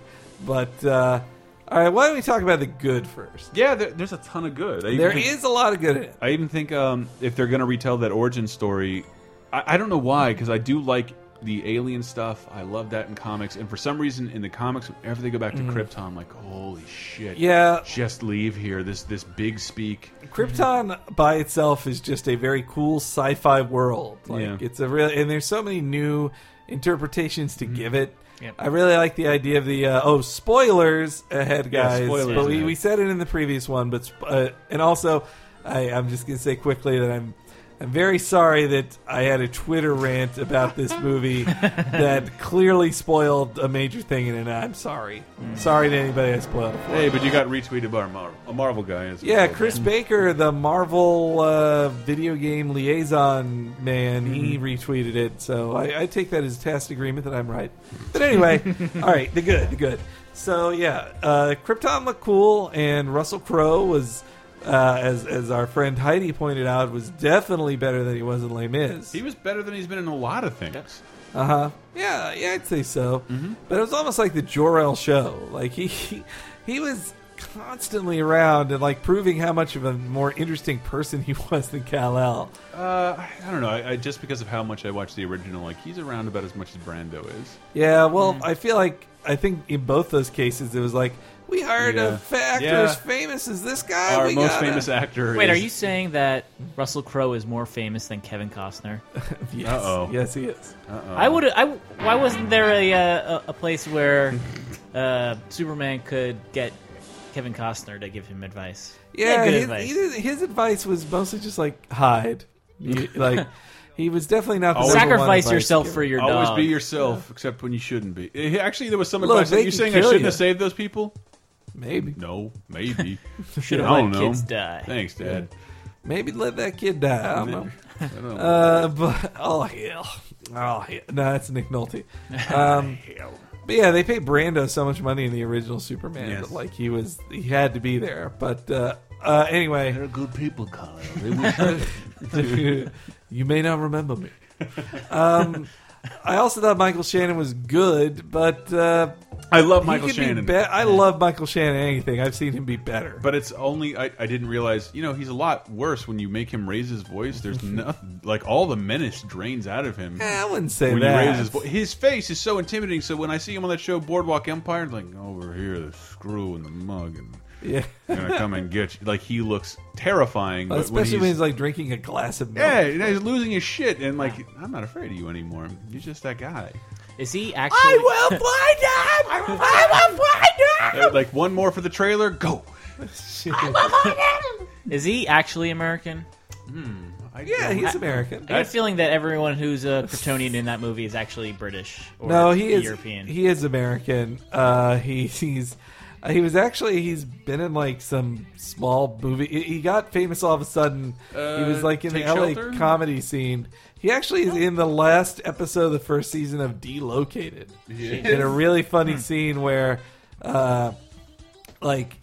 But uh, all right, why don't we talk about the good first? Yeah, there, there's a ton of good. I even There think- is a lot of good in it. I even think um, if they're going to retell that origin story, I, I don't know why, because I do like the alien stuff. I love that in comics, and for some reason in the comics, whenever they go back to Krypton, I'm like, holy shit! Yeah, just leave here. This this big speak. Krypton by itself is just a very cool sci-fi world. Like Yeah. it's a real, and there's so many new interpretations to give it. Yep. I really like the idea of the uh, oh spoilers ahead, Yeah, guys. spoilers but we, ahead. we said it in the previous one, but sp- uh, and also I, I'm just gonna say quickly that I'm I'm very sorry that I had a Twitter rant about this movie that clearly spoiled a major thing in it. I'm sorry. Sorry to anybody I spoiled it for. Hey, but you got retweeted by a Marvel, a Marvel guy. as Yeah, well. Chris Baker, the Marvel uh, video game liaison man, he retweeted it. So I, I take that as a tacit agreement that I'm right. But anyway, all right, the good, the good. So yeah, uh, Krypton looked cool, and Russell Crowe was, uh, as as our friend Heidi pointed out, was definitely better than he was in Les Mis. He was better than he's been in a lot of things. Uh huh. Yeah, yeah, I'd say so. But it was almost like the Jor-El show. Like he, he, he was constantly around and like proving how much of a more interesting person he was than Kal El. Uh, I don't know. I, I just because of how much I watched the original, like he's around about as much as Brando is. Yeah. Well, I feel like I think in both those cases it was like we hired Yeah. a fa- actor Yeah. as famous as this guy. Our we most gotta- famous actor. Wait, is, are you saying that Russell Crowe is more famous than Kevin Costner? Yes. Uh-oh. Yes, he is. Uh-oh. I would. I why wasn't there a uh, a, a place where uh, Superman could get Kevin Costner to give him advice? He Yeah, good his, advice. he did- his advice was mostly just like hide. You- like he was definitely not the Always- number one Sacrifice advice yourself giver. for your Always dog. be yourself, except when you shouldn't be. Eh, Actually, there was some Look, advice. they That you're can saying I kill shouldn't you. have saved those people? Maybe. No, maybe. Should have I let don't know. kids die. Thanks, Dad. Maybe let that kid die. I don't know. I don't know. Uh, but oh hell, oh hell. no, that's Nick Nolte. Um, but yeah, they paid Brando so much money in the original Superman, Yes. but like he was, he had to be there. But uh, uh, anyway, They're good people, Kyle. you may not remember me. Um, I also thought Michael Shannon was good, but uh, I love he Michael Shannon. be- I love Michael Shannon. Anything I've seen him be better. But it's only I, I didn't realize. You know, he's a lot worse when you make him raise his voice. There's nothing like all the menace drains out of him. Eh, I wouldn't say when that. you raise his his face is so intimidating. So when I see him on that show, Boardwalk Empire, it's like over here, the screw in the mug, and yeah, gonna come and get you. Like he looks terrifying. But especially when when he's, like drinking a glass of milk. yeah, he's losing his shit, and like I'm not afraid of you anymore. You're just that guy. Is he actually? I will find him. I will find Uh, like one more for the trailer. Go. I will find him. Is he actually American? I, Yeah, he's American. I have a feeling that everyone who's a Kryptonian in that movie is actually British or No, he is European. He is American. Uh, he he's uh, he was actually he's been in like some small movie. He he got famous all of a sudden. he was Uh, like in the Take LA Shelter? comedy scene. He actually is in the last episode of the first season of Delocated. In a really funny scene where, uh, like,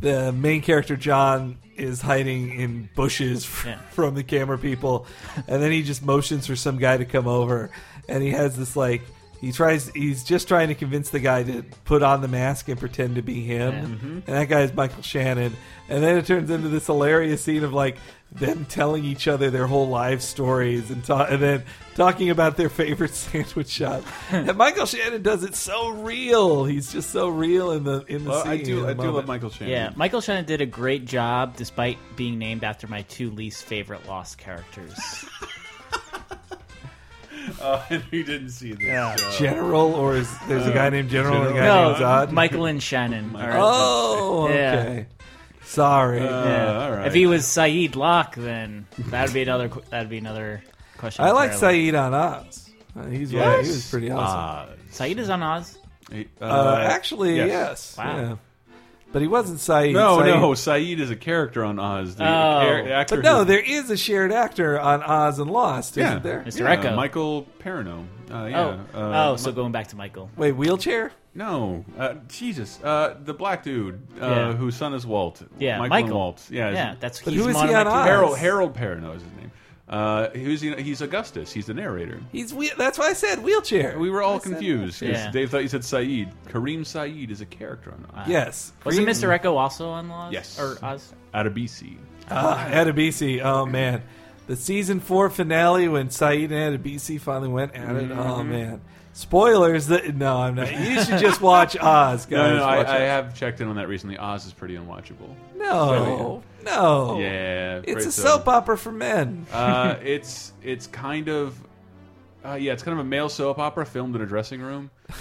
the main character John is hiding in bushes f- Yeah. from the camera people, and then he just motions for some guy to come over, and he has this like he tries he's just trying to convince the guy to put on the mask and pretend to be him, mm-hmm. and that guy is Michael Shannon, and then it turns into this hilarious scene of like them telling each other their whole life stories and, ta- and then talking about their favorite sandwich shop. and Michael Shannon does it so real. He's just so real in the in the Well, scene. I do. the I do love. Michael Shannon. yeah, Michael Shannon did a great job despite being named after my two least favorite Lost characters. Uh, we didn't see this. Yeah. so- General, or is there's a guy named General and a guy no, named Zod? Michael and Shannon. are- Oh, Yeah. okay. Sorry. Uh, yeah. all right. If he was Saeed Locke, then that'd be another. qu- That'd be another question. I like entirely. Saeed on Oz. Uh, he's Yes. right. He was pretty awesome. Oz. Saeed is on Oz. He- uh, actually, yes. yes. Wow. Yeah. But he wasn't Saeed. No, Saeed- no, Saeed is a character on Oz. The Oh. act- actor But no, who- there is a shared actor on Oz and Lost, isn't yeah, there? Mr. Yeah, Eko. Michael Perrineau. Uh, yeah. Oh, uh, oh, so going back to Michael. Wait, wheelchair? No, uh, Jesus, uh, the black dude uh, Yeah. whose son is Walt. Yeah, Michael, and Michael. Walt. Yeah, Yeah, that's But he's who is he on. Oz? Harold. Harold Perrineau is his name. Uh, who's he, he's Augustus. He's the narrator. He's wheel- that's why I said wheelchair. We were all I said confused. 'cause Yeah. Dave thought you said Saeed. Kareem Saeed is a character on Oz. Yes. Wasn't Mr. Eko also on Oz? Yes. Or Oz? Out of BC. Ah, Adebisi. Oh man, the season four finale when Saeed and Adebisi finally went at it. Oh Mm-hmm. man, spoilers. That no, I'm not. You should just watch Oz, guys. No, no, no I, Watch I Oz. have checked in on that recently. Oz is pretty unwatchable. no, no. Yeah, it's a so. soap opera for men. Uh, it's it's kind of uh, yeah, it's kind of a male soap opera filmed in a dressing room.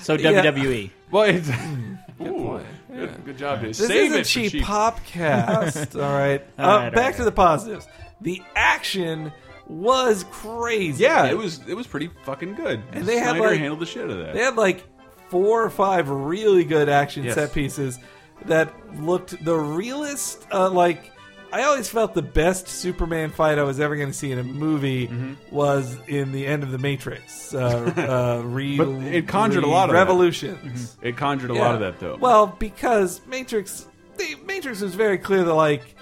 So Yeah. WWE. Well, it's Ooh, point. good, good job, Dave. This Save isn't it for cheap, cheap. popcast. all right. All uh, right, back all to the positives. The action was crazy. Yeah, it was it was pretty fucking good. And they had, Snyder like- handled the shit of that. They had like four or five really good action Yes. set pieces that looked the realest. Uh, like I always felt the best Superman fight I was ever going to see in a movie Mm-hmm. was in the end of the Matrix. Uh, uh, re- But it conjured a lot of that. revolutions. it conjured a Yeah. lot of that though. Well, because Matrix, the Matrix was very clear that like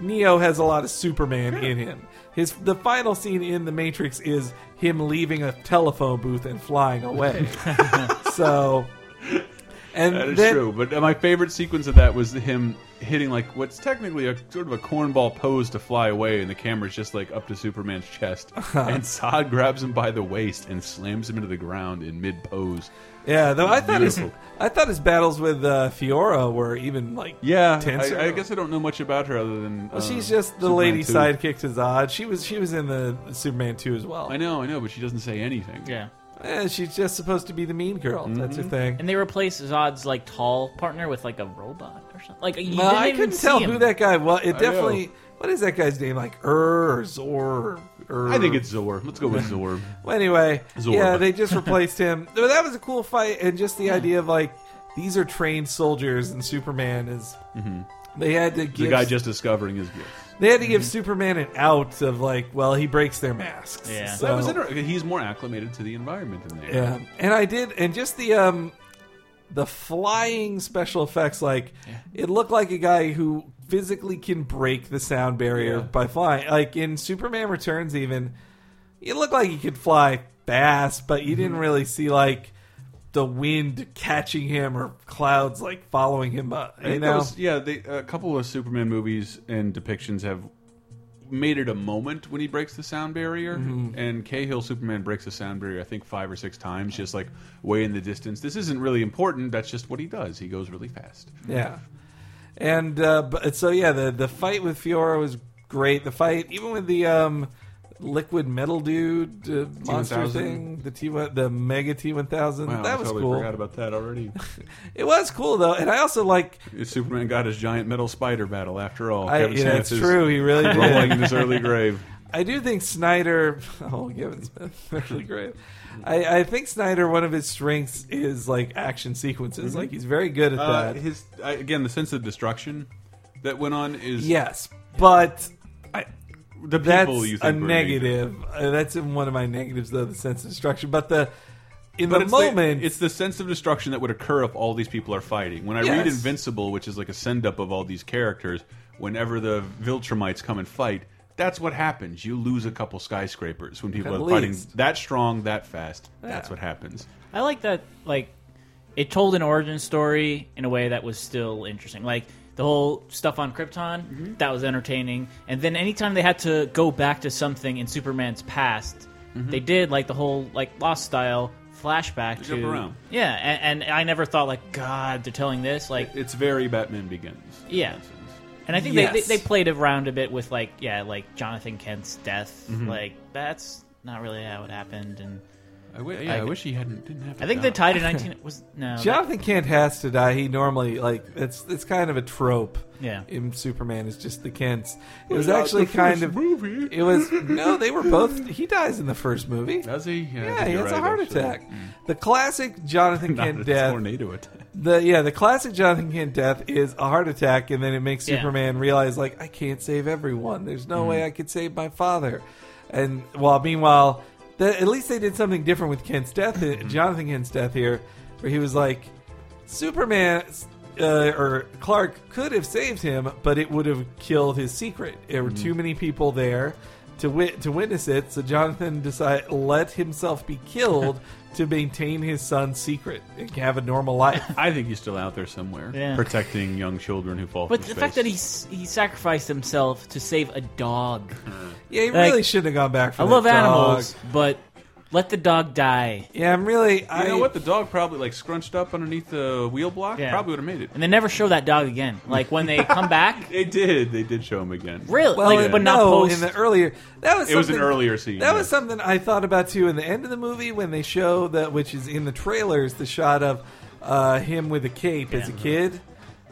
Neo has a lot of Superman in him. His the final scene in the Matrix is him leaving a telephone booth and flying away. so, and that is then, true. But uh, my favorite sequence of that was him hitting like what's technically a sort of a cornball pose to fly away, and the camera's just like up to Superman's chest, and Zod grabs him by the waist and slams him into the ground in mid pose. Yeah, though I thought his I thought his battles with uh, Faora were even like Yeah, tenser. I, I guess I don't know much about her other than Well, uh, she's just the Superman lady 2. sidekick to Zod. She was she was in the Superman two as well. I know, I know, but she doesn't say anything. Yeah. Eh, she's just supposed to be the mean girl. That's Mm-hmm. her thing. And they replace Zod's like tall partner with like a robot or something. Like you Well, didn't I even couldn't see tell him. who that guy was. It I definitely. know. What is that guy's name? Like Ur or Zor? Or, I think it's Zor. Let's go with Zor. Well, anyway, Zorba. yeah, they just replaced him. But that was a cool fight, and just the idea of like these are trained soldiers, and Superman is. They had to the guy just discovering his gifts. They had to give Superman an out of like, well, he breaks their masks. Yeah. so, That was interesting. He's more acclimated to the environment than they are. Yeah, and I did, and just the um, the flying special effects, like it looked like a guy who physically can break the sound barrier Yeah. by flying. Like in Superman Returns, even it looked like he could fly fast, but you Mm-hmm. didn't really see like the wind catching him or clouds like following him. Up, you know, was- yeah, they, a couple of Superman movies and depictions have made it a moment when he breaks the sound barrier. Mm-hmm. And Cavill Superman breaks the sound barrier, I think five or six times, just like way in the distance. This isn't really important. That's just what he does. He goes really fast. Yeah, and uh, but so yeah, the the fight with Faora was great. The fight, even with the um, liquid metal dude uh, monster thing, the T the Mega T one thousand, Wow, that I was totally cool. forgot about that already. It was cool though, and I also like. Superman got his giant metal spider battle after all. I, Kevin it's true. He really rolling in his early grave. I do think Snyder. Oh, Kevin Smith, really great. I, I think Snyder. One of his strengths is like action sequences. Like he's very good at Uh, that. his I, again, the sense of destruction that went on is yes, but I, the that's people you a think were negative. Uh, that's in one of my negatives, though, the sense of destruction. But the in But the it's moment, the, it's the sense of destruction that would occur if all these people are fighting. When I read Yes. Invincible, which is like a send up of all these characters, whenever the Viltrumites come and fight, that's what happens. You lose a couple skyscrapers when people At are fighting least. that strong, that fast. That's what happens. I like that. Like, it told an origin story in a way that was still interesting. Like the whole stuff on Krypton, Mm-hmm. that was entertaining. And then anytime they had to go back to something in Superman's past, they did like the whole like Lost style flashback They to jump around. yeah. And, and I never thought like God, they're telling this like It's very Batman Begins. Yeah. And I think Yes. they, they they played around a bit with like yeah like Jonathan Kent's death. Mm-hmm. Like that's not really how it happened. And I, wi- yeah, I, wish he hadn't didn't have. I think the they tied to 19 was no. that- Jonathan Kent has to die. He normally like it's it's kind of a trope. Yeah. In Superman, it's just the Kents. It was actually kind of movie. It was no, they were both. He dies in the first movie. Does he? Yeah, he you're has a heart actually. attack. The classic Jonathan Not Kent a death. tornado attack. The yeah, the classic Jonathan Kent death is a heart attack, and then it makes Yeah. Superman realize like I can't save everyone. There's no Mm-hmm. way I could save my father. And while meanwhile, the, at least they did something different with Kent's death, Mm-hmm. uh, Jonathan Kent's death here, where he was like, Superman uh, or Clark could have saved him, but it would have killed his secret. There were Mm-hmm. too many people there to wit- to witness it, so Jonathan decided let himself be killed to maintain his son's secret and have a normal life. I think he's still out there somewhere, Yeah. protecting young children who fall. But the space. fact that he s- he sacrificed himself to save a dog. Uh, yeah, he Like, really shouldn't have gone back for I that love dog. animals, but let the dog die. Yeah, I'm really. You I know what? The dog probably like scrunched up underneath the wheel block. Yeah. Probably would have made it. And they never show that dog again. Like when they come back, They did. They did show him again. really, Well, like, but not no, post. in the earlier. That was It was an something- earlier scene. That yeah. was something I thought about too in the end of the movie when they show that, which is in the trailers, the shot of uh, him with a cape as a kid.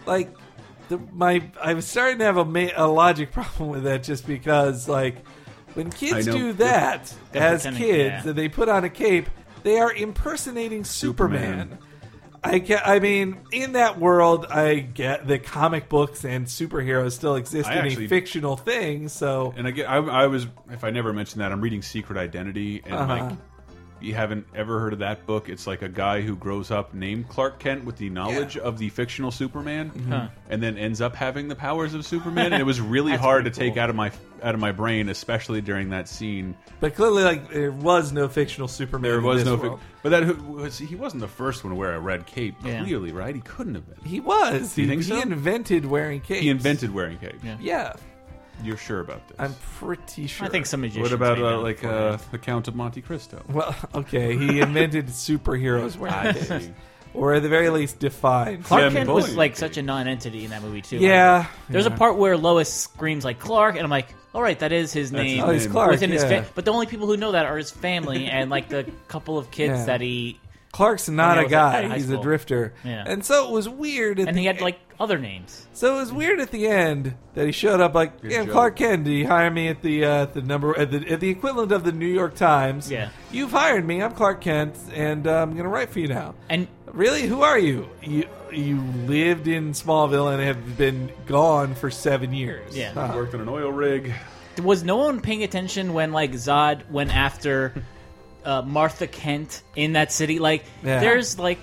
Like, the, my I was starting to have a, ma- a logic problem with that just because, like, when kids I know. do that They're as pretending- kids yeah. and they put on a cape, they are impersonating Superman. Superman. I get, I mean, in that world, I get the comic books and superheroes still exist I in actually- a fictional thing. So And again, I, I was if I never mentioned that, I'm reading Secret Identity, and Uh-huh. Like you haven't ever heard of that book. It's like a guy who grows up named Clark Kent with the knowledge of the fictional Superman, mm-hmm. Huh. and then ends up having the powers of Superman. and it was really That's hard to pretty take out of my out of my brain, especially during that scene. But clearly, like there was no fictional Superman. There in was this no, world. but that was he wasn't the first one to wear a red cape. Yeah. Clearly, right? He couldn't have been. He was. You he, think he so? invented wearing capes. He invented wearing capes. Yeah. Yeah, You're sure about this? I'm pretty sure. I think some magicians. what about made uh, that like uh, beforehand. the Count of Monte Cristo? Well, okay. He invented superheroes wearing I capes, see. or at the very least, defined. Clark Yeah, Kent Boeing was like such a non-entity in that movie too. Yeah, Like, there's a yeah. part where Lois screams like Clark, and I'm like, all right, that is his That's name. his Oh, he's name. Clark. Within his yeah. fa- but the only people who know that are his family and like the couple of kids Yeah. that he Clark's not When I a was guy. at high He's a school. drifter. Yeah. And so it was weird. At and the he had like other names. So it was weird at the end that he showed up like, Good yeah, joke. Clark Kent. Did you hire me at the uh, the number at the, at the equivalent of the New York Times? Yeah. You've hired me. I'm Clark Kent, and uh, I'm going to write for you now. And Really? Who are you? You you lived in Smallville and have been gone for seven years. Yeah. Huh. Worked on an oil rig. was no one paying attention when like Zod went after uh, Martha Kent in that city? Like, Yeah. there's like,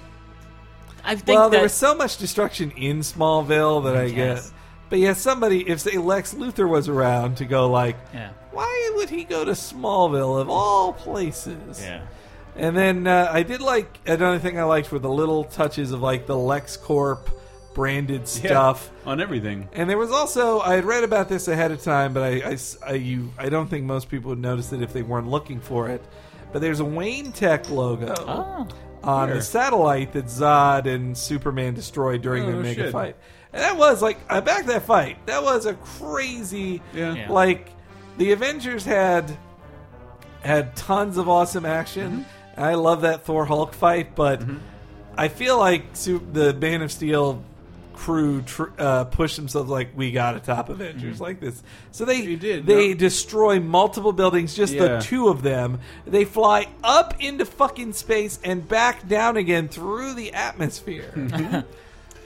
I think Well, there that was so much destruction in Smallville that I guess. get. But yeah, somebody, if say Lex Luthor was around to go like, yeah, why would he go to Smallville of all places? yeah. And then uh, I did like another thing I liked were the little touches of like the LexCorp branded stuff. on everything. And there was also I had read about this ahead of time, but I, I I- you I don't think most people would notice it if they weren't looking for it. But there's a Wayne Tech logo Oh, on Where? the satellite that Zod and Superman destroyed during Oh, their mega shit. fight. And that was like I back that fight. That was a crazy Yeah. Yeah. like the Avengers had had tons of awesome action. Mm-hmm. I love that Thor Hulk fight, but I feel like su- the Man of Steel crew tr- uh, pushed themselves like we got to top Avengers like this. So they You did, they no? destroy multiple buildings, just Yeah. the two of them. They fly up into fucking space and back down again through the atmosphere.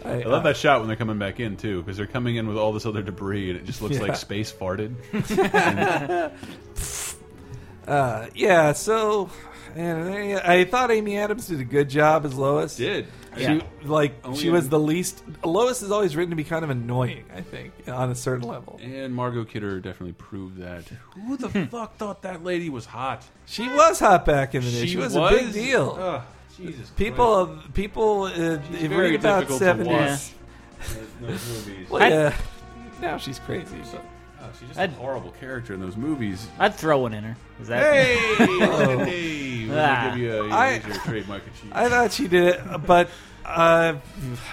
I love that shot when they're coming back in too, because they're coming in with all this other debris, and it just looks Yeah. like space farted. Uh, yeah, so and I, I thought Amy Adams did a good job as Lois. Did She Yeah. like Oh, she yeah. was the least. Lois is always written to be kind of annoying. I think on a certain level. and Margot Kidder definitely proved that. Who the fuck thought that lady was hot? She was hot back in the day. She, was, a big deal. Ugh, Jesus, people, people, uh, very read about difficult to seventies. watch. Those movies. Well, I- yeah. Now she's crazy. But. She's just I'd- a horrible character in those movies. I'd throw one in her. Is that Hey, hey, we're Ah. gonna give you a I- here's your trademark achievement. I thought she did it, but uh,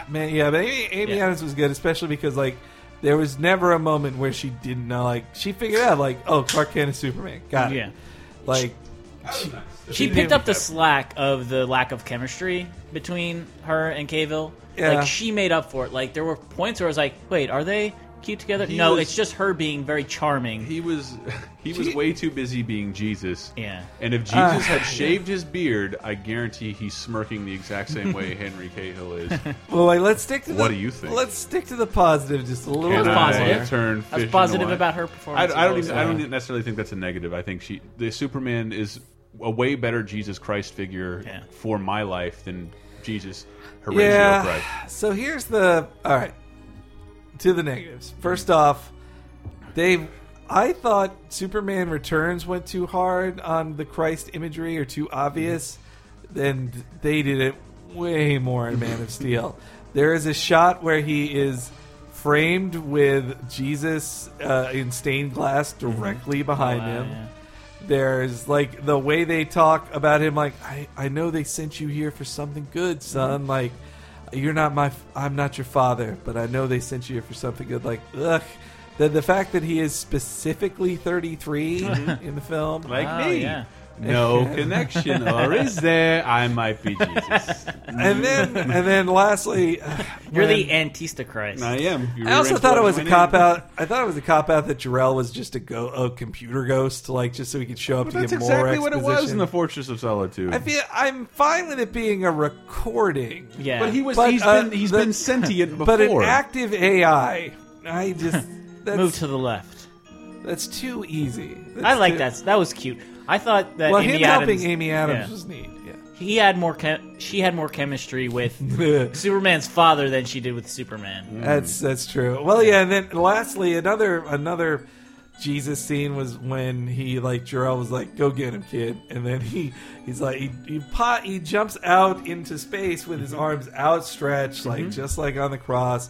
man, yeah, but Amy, Amy Yeah. Adams was good, especially because like there was never a moment where she didn't know. Like she figured out, like, oh, Clark Kent is Superman. Got it. Yeah. Like She picked up the slack of the lack of chemistry between her and Cavill. Yeah. Like she made up for it. Like there were points where I was like, "Wait, are they cute together?" He no, was- it's just her being very charming. He was he was She- way too busy being Jesus. Yeah. And if Jesus Uh, had shaved his beard, I guarantee he's smirking the exact same way Henry Cavill is. Well, wait, let's stick to. What the, do you think? Let's stick to the positive just a little Can bit. I positive. turn I was fish positive into wine? about her performance. I, I don't even. I don't necessarily think that's a negative. I think she, the Superman, is a way better Jesus Christ figure Yeah. for my life than Jesus Horatio Yeah. Christ. So here's the all right. To the negatives. First off, Dave, I thought Superman Returns went too hard on the Christ imagery or too obvious. Then they did it way more in Man of Steel. There is a shot where he is framed with Jesus uh, in stained glass directly behind Wow, him. yeah. There's like the way they talk about him, like I, I know they sent you here for something good, son. Like you're not my, I'm not your father, but I know they sent you here for something good. Like ugh, the the fact that he is specifically 33 mm-hmm. in the film, Like Oh, me. yeah. No connection, or is there? I might be Jesus. and then and then lastly, uh, You're when- the Antichrist. I am. You I also rearranged thought it was a my name. cop out. I thought it was a cop out that Jor-El was just a go a computer ghost, like just so he could show up But to that's get more exactly what it was in the Fortress of Solitude. I feel I'm fine with it being a recording. Yeah. but he was. But, he's uh, been. He's the- been sentient before. But an active AI, I just that's, Move to the left. that's too easy. That's I like too- that. That was cute. I thought that Well, Amy him Adams, helping Amy Adams yeah. was neat. Yeah. he had more. Chem- she had more chemistry with Superman's father than she did with Superman. Mm. That's that's true. Well, yeah, and then lastly, another another Jesus scene was when he like Jor-El was like, "Go get him, kid," and then he he's like he he, pot, he jumps out into space with his mm-hmm. arms outstretched, like mm-hmm. just like on the cross.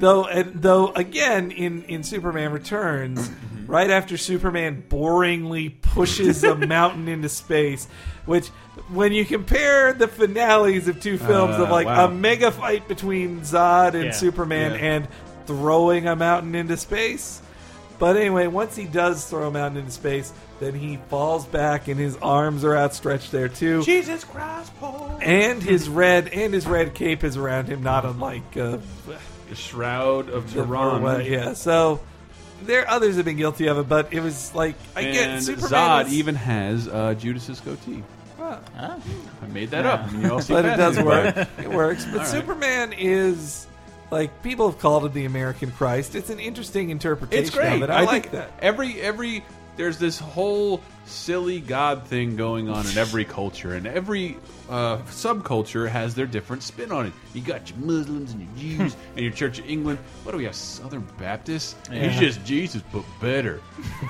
Though, and, though again in in Superman Returns, right after Superman boringly pushes a mountain into space, which when you compare the finales of two films of Uh, like wow. a mega fight between Zod and Yeah. Superman Yeah. and throwing a mountain into space. But anyway, once he does throw a mountain into space, then he falls back and his arms are outstretched there too. Jesus Christ, Paul. And his red and his red cape is around him, not unlike uh, Shroud of the Turin. Norway- Yeah, so there others have been guilty of it, but it was like I get and Superman Zod is- even has uh, Judas's goatee. Oh. I made that up. You all see but it does fascinated by work. It works. But right. Superman is like people have called it the American Christ. It's an interesting interpretation It's great. of it. I, like think that. Every every there's this whole silly god thing going on in every culture, and every uh, subculture has their different spin on it. You got your Muslims and your Jews and your Church of England. What do we have? Southern Baptists. He's just Jesus, but better.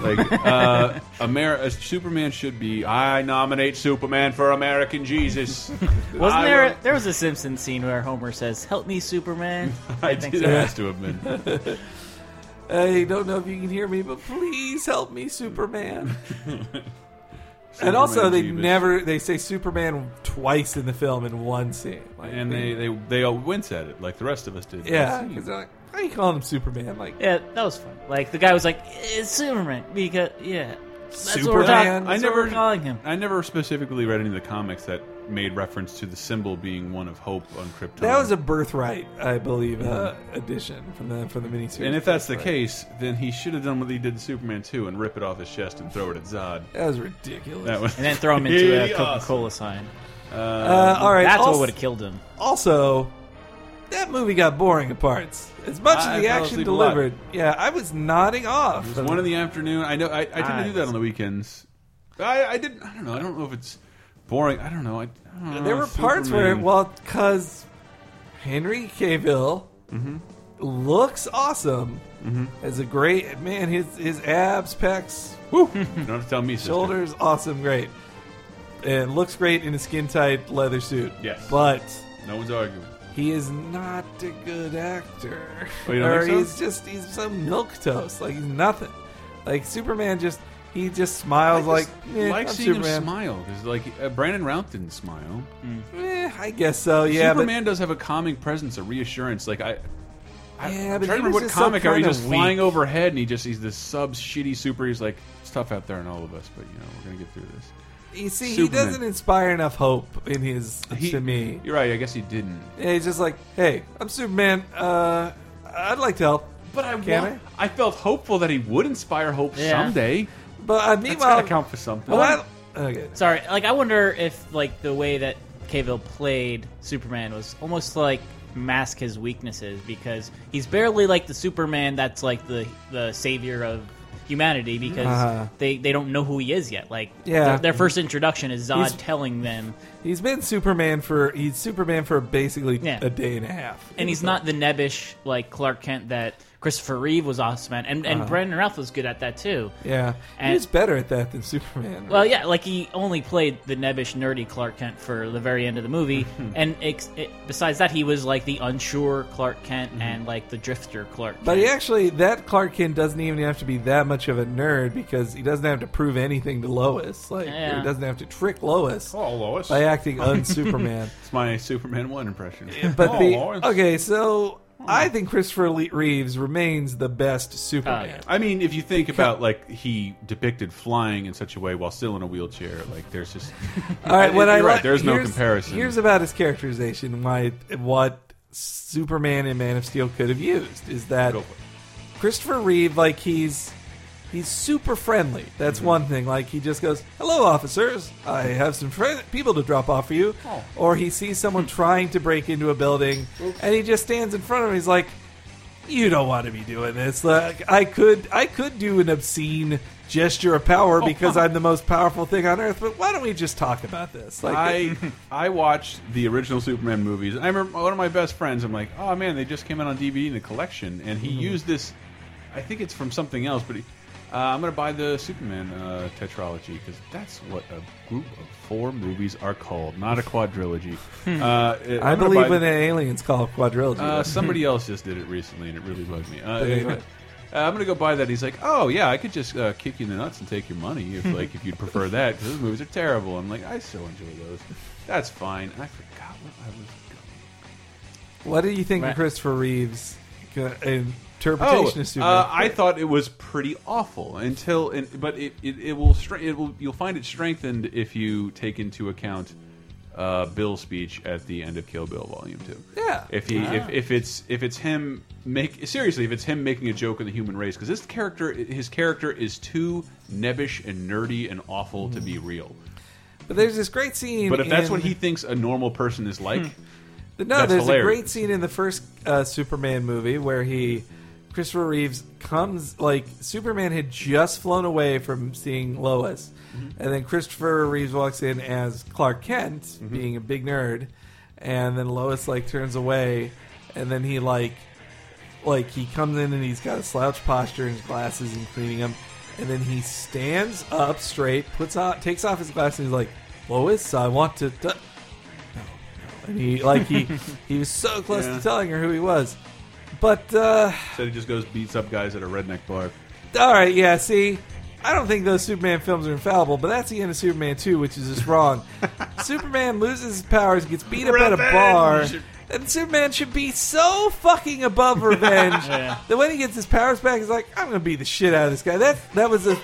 Like uh, Ameri- uh, Superman should be. I nominate Superman for American Jesus. Wasn't I there? will- There was a Simpsons scene where Homer says, "Help me, Superman." I think did. so. It has to have been. I don't know if you can hear me, but please help me, Superman. and also, they Jeebus. never they say Superman twice in the film in one scene. Like, And they, they they all wince at it like the rest of us did. yeah, because hmm. they're like, why are you calling him Superman? Like, Yeah, that was fun. Like the guy was like, "It's Superman," because yeah, that's what we're Superman? talking. I That's what never- we're calling him. I never specifically read any of the comics that made reference to the symbol being one of hope on Krypton. that was a birthright, I believe, uh, edition from the from the miniseries. and if that's the Birthright. case, then he should have done what he did to Superman 2 and rip it off his chest and throw it at Zod. that was ridiculous. That was And then throw him into a pretty Coca awesome. Cola sign. uh, all right, That's also, what would have killed him. Also, that movie got boring at parts. As much I as the fell action asleep a lot. delivered, yeah, I was nodding off. It was one in the afternoon. I know. I, I tend to do that on the weekends. I, I didn't. I don't know. I don't know if it's boring. I don't know. I, I don't there know. were parts where, Superman- well, because Henry Cavill Mm-hmm. looks awesome. As a great man, his his abs, pecs, you don't have to tell me. sister. shoulders, awesome, great, and looks great in a skin tight leather suit. Yes. but No one's arguing. he is not a good actor. Oh, you don't or think so? he's just he's some milk toast. Like he's nothing. Like Superman just he just smiles I like just eh, like I'm seeing Superman. him smile because like uh, Brandon Routh didn't smile. Eh, I guess so. Yeah, Superman does have a calming presence, a reassurance. Like I, I Yeah, I'm but trying to remember what comic are he kinda just flying overhead and he just he's this sub shitty super. He's like it's tough out there in all of us, but you know we're gonna get through this. You see, Superman. he doesn't inspire enough hope in his He- to me. You're right. I guess he didn't. Yeah, he's just like, hey, I'm Superman. Uh, I'd like to help, But I Can wa- I felt hopeful that he would inspire hope Yeah. someday. But uh, That's meanwhile, gotta count for something. well, I, okay. Sorry, like I wonder if like the way that Cavill played Superman was almost like mask his weaknesses because he's barely like the Superman that's like the the savior of humanity because Uh-huh. they they don't know who he is yet. Like Yeah. their, their first introduction is Zod He's- telling them, He's been Superman for he's Superman for basically Yeah. a day and a half, and he's not the nebbish like Clark Kent that Christopher Reeve was awesome at, and and uh-huh. Brandon Routh was good at that too. Yeah, And- he's better at that than Superman. Well, yeah, like he only played the nebbish, nerdy Clark Kent for the very end of the movie, and ex- it, besides that, he was like the unsure Clark Kent mm-hmm. and like the drifter Clark. Kent. But he actually, that Clark Kent doesn't even have to be that much of a nerd because he doesn't have to prove anything to Lois. Like Yeah. he doesn't have to trick Lois oh, Lois. by acting un-Superman. It's my Superman one impression. But Oh, the Lois. okay, so I think Christopher Lee Reeves remains the best Superman. Oh, yeah. I mean, if you think about like he depicted flying in such a way while still in a wheelchair, like there's just All right, what You're I right, like- there's no here's- comparison. Here's about his characterization. Why what Superman and Man of Steel could have used is that Go for it. Christopher Reeve, like he's he's super friendly. That's Mm-hmm. one thing. Like he just goes, "Hello, officers. I have some friend- people to drop off for you." Oh. Or he sees someone trying to break into a building, and he just stands in front of him. He's like, "You don't want to be doing this. Like I could, I could do an obscene." Gesture of Oh, power because I'm the most powerful thing on earth. But why don't we just talk about this? Like, I I watched the original Superman movies. I remember one of my best friends. I'm like, oh man, they just came out on DVD in the collection, and he Mm-hmm. used this. I think it's from something else, but he, uh, I'm gonna buy the Superman uh, tetralogy because that's what a group of four movies are called, not a quadrilogy. uh, Hmm. I believe buy when the- the aliens call quadrilogy. Uh, somebody else just did it recently, and it really bugged me. Uh, Okay, uh. I'm gonna go buy that. He's like, "Oh yeah, I could just uh, kick you in the nuts and take your money if like if you'd prefer that because those movies are terrible." I'm like, I still enjoy those. That's fine. I forgot what I was. Gonna What do you think Right. of Christopher Reeve's uh, Oh, interpretation of Superman? uh, I thought it was pretty awful until, and, but it, it, it will it will you'll find it strengthened if you take into account uh, Bill's speech at the end of Kill Bill Volume Two. Yeah. If he if, if it's if it's him make seriously if it's him making a joke of the human race because this character his character is too nebbish and nerdy and awful to be real. But there's this great scene. But if that's in- what he thinks a normal person is like, no, that's there's a great scene in the first uh, Superman movie where he, Christopher Reeves comes like Superman had just flown away from seeing Lois, Mm-hmm. and then Christopher Reeves walks in as Clark Kent, Mm-hmm. being a big nerd, and then Lois like turns away, and then he like, like he comes in and he's got a slouch posture and his glasses and cleaning them. And then he stands up straight, puts on, takes off his glasses, and he's like, "Lois, I want to." t- and he like he he was so close Yeah. to telling her who he was. But uh said he just goes beats up guys at a redneck bar. all right, yeah. See, I don't think those Superman films are infallible, but that's the end of Superman two, which is just wrong. Superman loses his powers, gets beat up at a bar. Revenge! And Superman should be so fucking above revenge Yeah. that when he gets his powers back, he's like, "I'm gonna beat the shit out of this guy." That that was a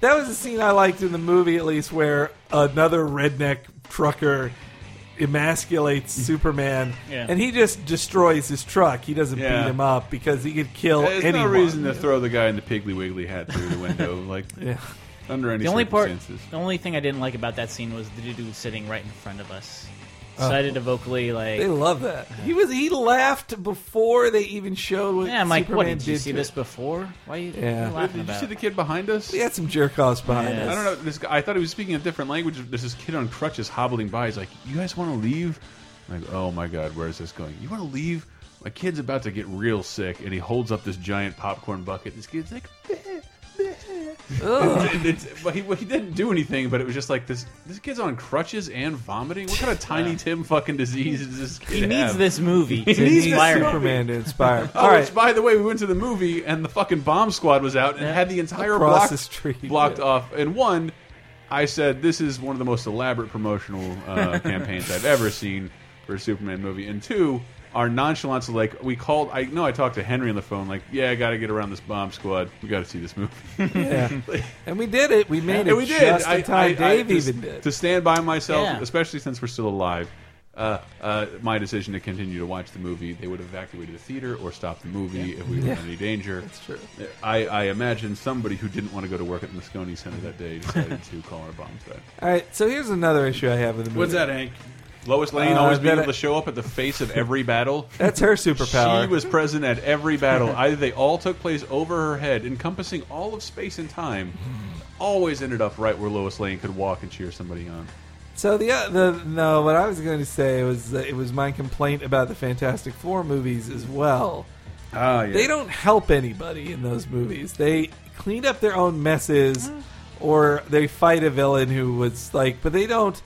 that was a scene I liked in the movie, at least, where another redneck trucker emasculates Superman, Yeah. and he just destroys his truck. He doesn't Yeah. beat him up because he could kill There's anyone. no reason to throw the guy in the Piggly Wiggly hat through the window, like Yeah. under any The only part, circumstances. the only thing I didn't like about that scene was the dude sitting right in front of us. Uh, Decided to vocally like, They love that. Uh, he was he laughed before they even showed what yeah, I'm like, Superman what? Did you did see to this it. before? Why are you, Yeah. are you laughing Did you about? see the kid behind us? We had some jerk offs behind Yeah. us. I don't know. This guy, I thought he was speaking a different language. There's this kid on crutches hobbling by. He's like, "You guys want to leave?" I'm like, oh my god, where is this going? You want to leave? My kid's about to get real sick, and he holds up this giant popcorn bucket. This kid's like, "Bleh, bleh." It's- but he, well, he didn't do anything. But it was just like this. This kid's on crutches and vomiting. What kind of tiny Tim fucking disease does this kid He have? needs this movie to He needs inspire him. Superman to inspire. Oh, All right. which, by the way, we went to the movie and the fucking bomb squad was out and Yeah. had the entire Across block the street, blocked yeah. off. And one, I said, this is one of the most elaborate promotional uh, campaigns I've ever seen for a Superman movie. And two, our nonchalance of like we called. I know I talked to Henry on the phone. Like, yeah, I got to get around this bomb squad. We got to see this movie. Yeah, and we did it. We made it. We did. Just I, in time. I- I- Dave to, even did. to stand by myself, Yeah. especially since we're still alive. Uh, uh, my decision to continue to watch the movie. They would have evacuated the theater or stopped the movie if we were Yeah. in any danger. That's true. I, I imagine somebody who didn't want to go to work at the Moscone Center that day decided to call our bomb threat. All right, so here's another issue I have with the movie. What's that, Hank? Lois Lane Uh, always being able to show up at the face of every battle. That's her superpower. She was present at every battle. Either they all took place over her head, encompassing all of space and time. Always ended up right where Lois Lane could walk and cheer somebody on. So the uh, the no, what I was going to say was that it was my complaint about the Fantastic Four movies as well. Ah, yeah. They don't help anybody in those movies. They clean up their own messes, or they fight a villain who was like, but they don't.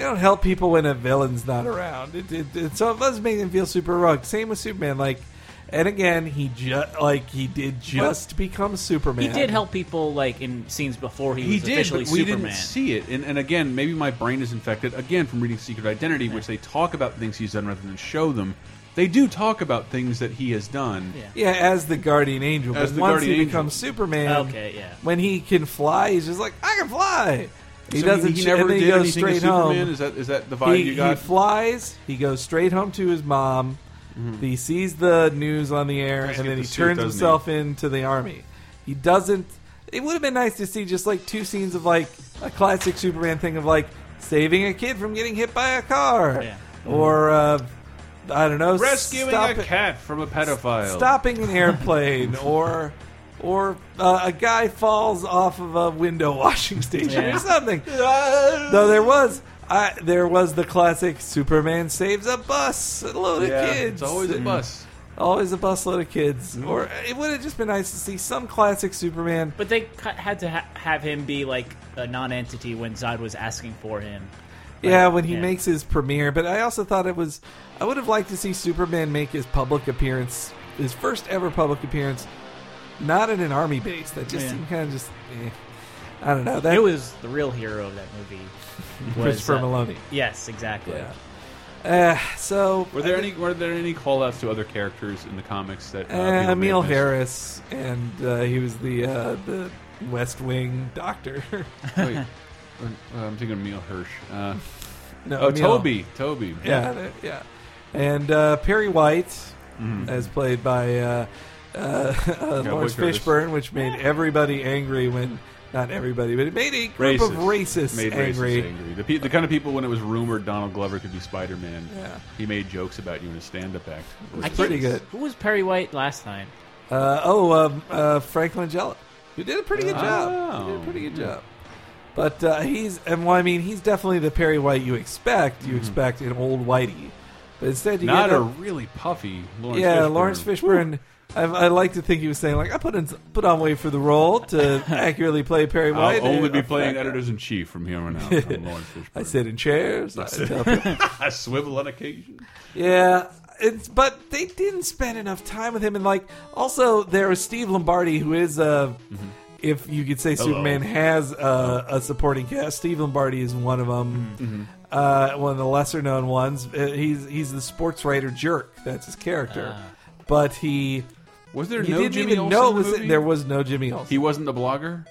They don't help people when a villain's not around. It, it, it, so it does make them feel super heroic. Same with Superman. Like, and again, he just like he did just become Superman. He did help people like in scenes before he, He was did, officially but we Superman. didn't see it. And, and again, maybe my brain is infected again from reading Secret Identity, which they talk about things he's done rather than show them. They do talk about things that he has done. Yeah. Yeah, as the guardian angel. As but the once guardian he angel. becomes Superman, Okay, yeah. when he can fly, he's just like, I can fly. He So doesn't. He ch- never and then he did goes anything as straight home. Superman. Is that is that the vibe he, you he flies. He goes straight home to his mom. He sees the news on the air, and get then he the suit, turns doesn't himself into the army. He doesn't. It would have been nice to see just like two scenes of like a classic Superman thing of like saving a kid from getting hit by a car, Yeah. or uh, I don't know, Rescuing stop a it- cat from a pedophile. stopping an airplane or or uh, a guy falls off of a window washing station Yeah. or something. Though there was I, there was the classic Superman saves a bus, a load of Yeah, kids. it's always a bus. Always a busload of kids. Mm-hmm. Or it would have just been nice to see some classic Superman. But they cu- had to ha- have him be like a non-entity when Zod was asking for him. Yeah, when he yeah. makes his premiere. But I also thought it was. I would have liked to see Superman make his public appearance, his first ever public appearance, not in an army base. That just Yeah. seemed kind of just. Eh. I don't know. That Who was the real hero of that movie? Was, Christopher uh, Maloney. Yes, exactly. Yeah. Uh, so Were there I any were there any call outs to other characters in the comics that uh, uh, people may have Emil? Harris and uh, he was the uh, the West Wing doctor. Wait, I'm thinking of Emile Hirsch. Uh, no, oh, Emil. Toby, Toby. Yeah, yeah. And uh, Perry White, Mm-hmm. as played by uh, uh, Lawrence Curtis. Fishburne, which made everybody angry when. Not everybody, but it made a group of racists made angry. racists angry. The, pe- the kind of people when it was rumored Donald Glover could be Spider Man. Yeah. He made jokes about you in a stand up act. It was pretty good. Who was Perry White last time? Uh, oh, um, uh, Frank Langella, who did a pretty good job. Oh. He did a pretty good job. But uh, he's, and well, I mean, he's definitely the Perry White you expect. You expect an old Whitey, but instead you Mm-hmm. Not get a a, really puffy Lawrence yeah, Fishburne. Laurence Fishburne. I, I like to think he was saying like I put in put on weight for the role to accurately play Perry White. I'll only be playing editors in chief from here on out. I'm Laurence Fishburne. I sit in chairs. I tell I swivel on occasion. Yeah, it's but they didn't spend enough time with him, and like also there was Steve Lombardi, who is uh, if you could say Superman has uh, a supporting cast. Steve Lombardi is one of them, uh, one of the lesser known ones. Uh, he's he's the sports writer jerk. That's his character, but he. Was there You no didn't Jimmy even Olsen know in it the was movie? there was no Jimmy Olsen. He wasn't the blogger.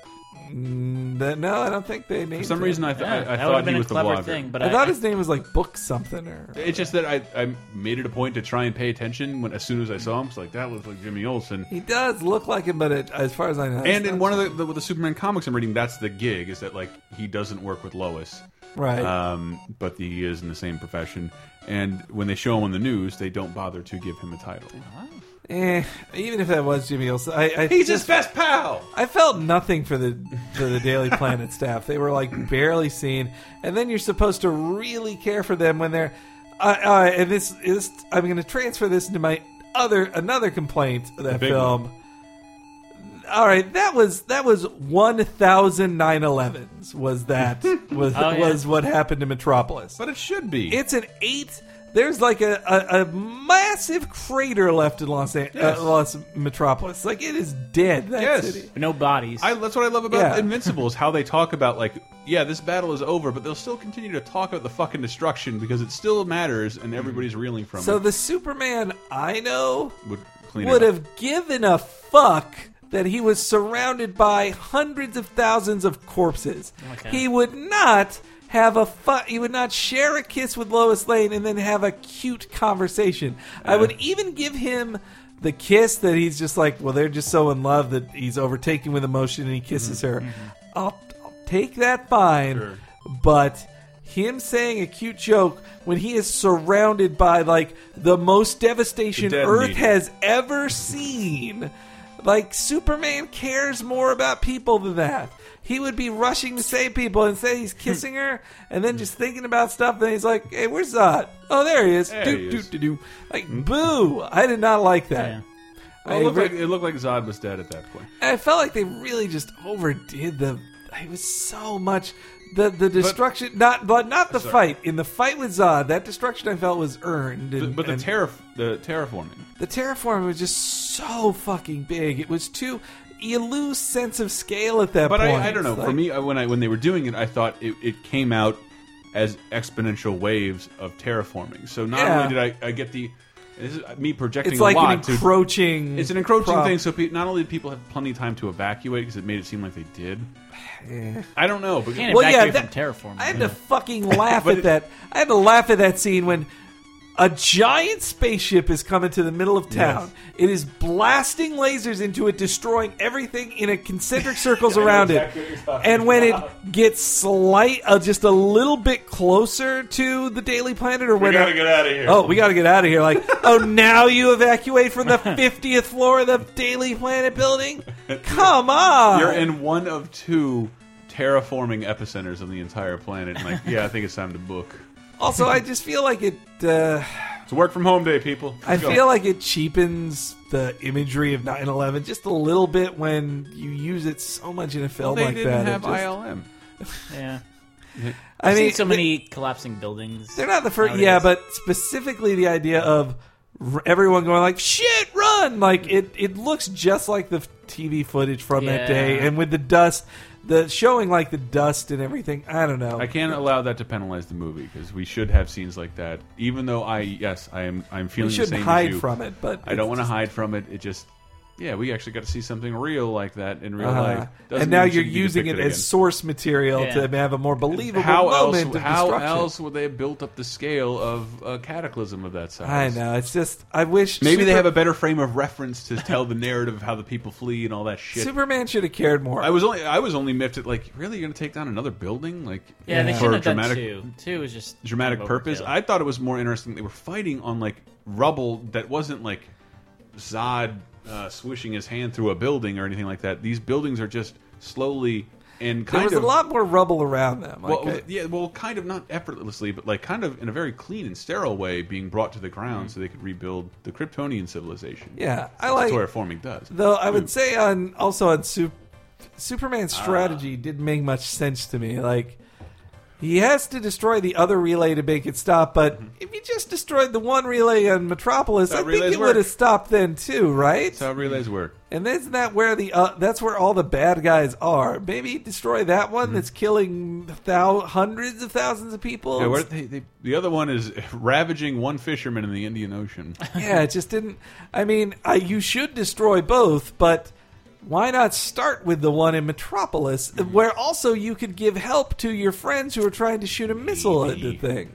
Mm, that- no, I don't think they named. For some him. reason, I, th- Yeah, I, I that would thought have been he a was the clever blogger. thing, but I thought his name was like Book something or. It's just that I, I made it a point to try and pay attention when as soon as I saw him. It's like that looks like Jimmy Olsen. He does look like him, but it, as far as I know, And in one of the, the the Superman comics I'm reading, that's the gig is that like he doesn't work with Lois, right, um, but he is in the same profession. And when they show him on the news, they don't bother to give him a title. Eh, even if that was Jimmy Olsen, I, I He's just his best pal. I felt nothing for the for the Daily Planet staff. They were like barely seen, and then you're supposed to really care for them when they're. Uh, uh, and this is I'm going to transfer this into my other another complaint of that big film. All right, that was that was one thousand nine elevens. Was that was Oh, yeah. was what happened to Metropolis? But it should be. It's an eight there's like a, a, a massive crater left in Los An- Yes. uh, Los Metropolis. Like it is dead. That Yes. city. no bodies. I, that's what I love about Yeah. Invincible is how they talk about like, yeah, this battle is over, but they'll still continue to talk about the fucking destruction because it still matters and everybody's reeling from So it. So the Superman I know Would clean would have given a fuck that he was surrounded by hundreds of thousands of corpses. Okay. He would not have a fu- he would not share a kiss with Lois Lane and then have a cute conversation. I would even give him the kiss that he's just like, well, they're just so in love that he's overtaken with emotion and he kisses mm-hmm. her. Mm-hmm. I'll, I'll take that fine, Sure. but him saying a cute joke when he is surrounded by like the most devastation The dead Earth media. has ever seen. Like Superman cares more about people than that. He would be rushing to save people and say he's kissing her, and then just thinking about stuff. Then he's like, "Hey, where's Zod? Oh, there he is. There do, he do, is. do, do. Like, boo! I did not like that. Yeah. Well, I it, looked re- like, it looked like Zod was dead at that point. I felt like they really just overdid the. It was so much the the destruction. not but not the Sorry. fight. In the fight with Zod, that destruction I felt was earned. But, and- but the and terra, the terraforming. the terraform was just so fucking big. It was too. You lose sense of scale at that But point. I, I don't know. It's For me, when I when they were doing it, I thought it, it came out as exponential waves of terraforming. So not Yeah. only did I, I get the this is me projecting it's a like lot an to encroaching. It's an encroaching prop- thing, so pe not only did people have plenty of time to evacuate because it made it seem like they did. Eh. I don't know, but Can't Well, yeah, evacuate that- from terraforming. I had to fucking laugh at it- that. I had to laugh at that scene when a giant spaceship is coming to the middle of town. It is blasting lasers into it, destroying everything in a concentric circles around exactly it. what you're talking And when it gets slight, uh, just a little bit closer to the Daily Planet, or when out of here. Oh, we got to get out of here! Like, oh, now you evacuate from the fiftieth floor of the Daily Planet building? Come on! You're in one of two terraforming epicenters on the entire planet. And like, yeah, I think it's time to book. Also, I just feel like it. Uh, It's work from home day, people. I Let's go. feel like it cheapens the imagery of 9/11 just a little bit when you use it so much in a well, film they like didn't that. It have just- ILM. yeah. I I've mean, seen so they- many collapsing buildings. They're not the first. nowadays. Yeah, but specifically the idea of r- everyone going like "shit, run!" Like it. It looks just like the TV footage from that day, Yeah. and with the dust, the showing like the dust and everything. I don't know. I can't allow that to penalize the movie because we should have scenes like that. Even though I, yes, I am, I'm feeling the shouldn't same hide as you. from it, but I don't want to hide from it. It just, yeah, we actually got to see something real like that in real Uh, life. Doesn't and now you're using it depicted as source material Yeah. to have a more believable How else? moment of How destruction. else would they have built up the scale of a cataclysm of that size? I know. It's just I wish Maybe they have a better frame of reference to tell the narrative of how the people flee and all that shit. Superman should have cared more. I was only I was only miffed at like really you're going to take down another building like yeah, they should for have done dramatic two. Two is just dramatic purpose. overkill. I thought it was more interesting. They were fighting on like rubble that wasn't like Zod uh, swishing his hand through a building or anything like that. These buildings are just slowly and there kind was of a lot more rubble around them. Like, well, yeah, well, kind of not effortlessly, but like kind of in a very clean and sterile way, being brought to the ground so they could rebuild the Kryptonian civilization. yeah, I like That's like. terraforming does. Though I would say on also on Sup- Superman's strategy didn't make much sense to me. Like he has to destroy the other relay to make it stop, but if he just destroyed the one relay on Metropolis, I think it would have stopped then too, right? That's how relays work. And isn't that where the uh, that's where all the bad guys are? Maybe destroy that one that's killing thou- hundreds of thousands of people. Mm-hmm. Yeah, where they, they, the other one is ravaging one fisherman in the Indian Ocean. yeah, it just didn't. I mean, I, you should destroy both, but why not start with the one in Metropolis, where also you could give help to your friends who are trying to shoot a missile at the Maybe. thing?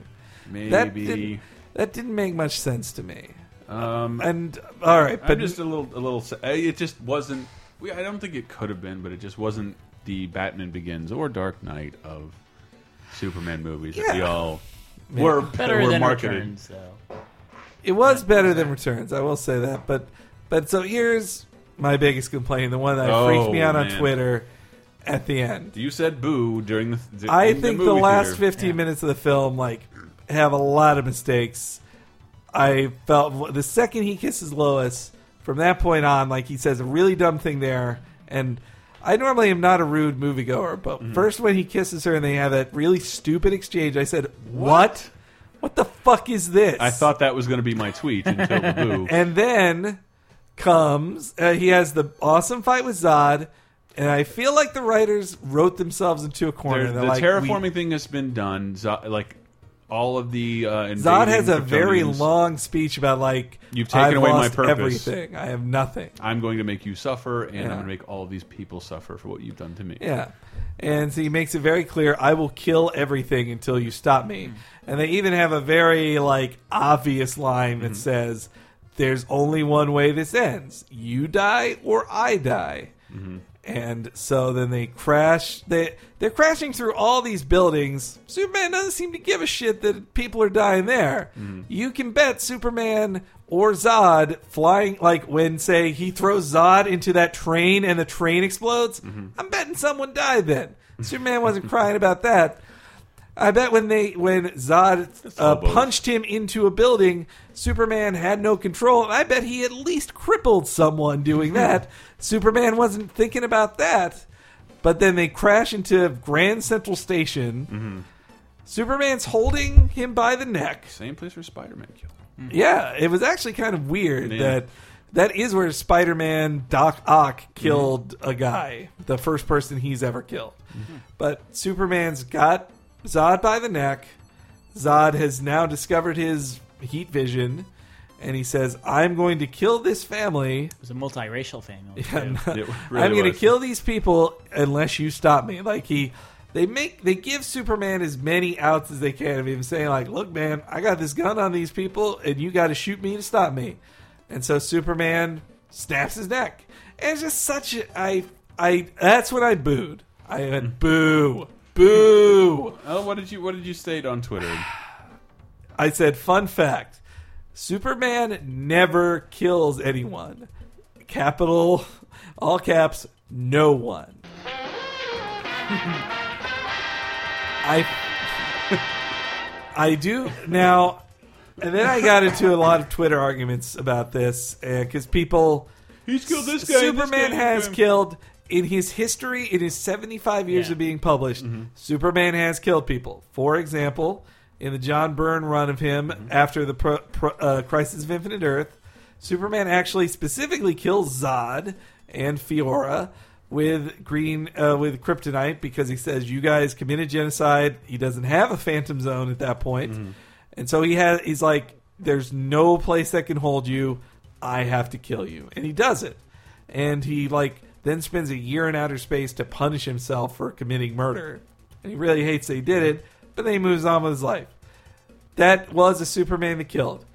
That Maybe. didn't, that didn't make much sense to me. Um, And all right, I'm but just a little, a little. It just wasn't. We, I don't think it could have been, but it just wasn't the Batman Begins or Dark Knight of Superman movies that we Yeah. all were better were than marketed. returns though. it was better than Returns. I will say that. But but so here's my biggest complaint, the one that Oh, freaked me out on. Twitter at the end. You said boo during the. the I in think the, movie last theater. 15 Yeah. minutes of the film like have a lot of mistakes. I felt the second he kisses Lois, from that point on, like he says a really dumb thing there, and I normally am not a rude moviegoer, but Mm-hmm. first when he kisses her and they have that really stupid exchange, I said, "What? what the fuck is this? I thought that was going to be my tweet until the boo. And then comes uh, he has the awesome fight with Zod, and I feel like the writers wrote themselves into a corner. The like, terraforming we- thing has been done. Zo like all of the uh, Zod has a very long speech about like You've taken I've away my purpose. everything. I have nothing. I'm going to make you suffer, and Yeah. I'm going to make all of these people suffer for what you've done to me. Yeah. And so he makes it very clear I will kill everything until you stop me. And they even have a very like obvious line that says there's only one way this ends. You die or I die. Mm-hmm. And so then they crash. They they're crashing through all these buildings. Superman doesn't seem to give a shit that people are dying there. Mm-hmm. You can bet Superman or Zod flying like when say he throws Zod into that train and the train explodes. Mm-hmm. I'm betting someone died then. Superman wasn't crying about that. I bet when they when Zod uh, punched him into a building, Superman had no control. I bet he at least crippled someone doing that. Superman wasn't thinking about that. But then they crash into Grand Central Station. Mm-hmm. Superman's holding him by the neck. Same place where Spider-Man killed. him. Yeah, it was actually kind of weird Yeah. that that is where Spider-Man Doc Ock killed a guy, the first person he's ever killed. But Superman's got Zod by the neck. Zod has now discovered his heat vision, and he says, "I'm going to kill this family. It was a multiracial family. Yeah, too. Really I'm going to kill these people unless you stop me." Like he, they make they give Superman as many outs as they can of him saying, "Like, look, man, I got this gun on these people, and you got to shoot me to stop me." And so Superman snaps his neck, and it's just such a I I that's when I booed. I went mm. boo, boo. Oh, what did you what did you state on Twitter? I said, fun fact Superman never kills anyone. Capital, all caps, no one. I, I do now, and then I got into a lot of Twitter arguments about this uh, because people. He's killed this guy. Superman has killed in his history, in his 75 years Yeah. of being published, Superman has killed people. For example, in the John Byrne run of him after the pro, pro, uh, Crisis of Infinite Earth, Superman actually specifically kills Zod and Faora with green uh, with kryptonite because he says you guys committed genocide. He doesn't have a Phantom Zone at that point. and so he has he's like, "There's no place that can hold you. I have to kill you," and he does it. And he like then spends a year in outer space to punish himself for committing murder, and he really hates that he did it. But then he moves on with his life. That was a Superman that killed,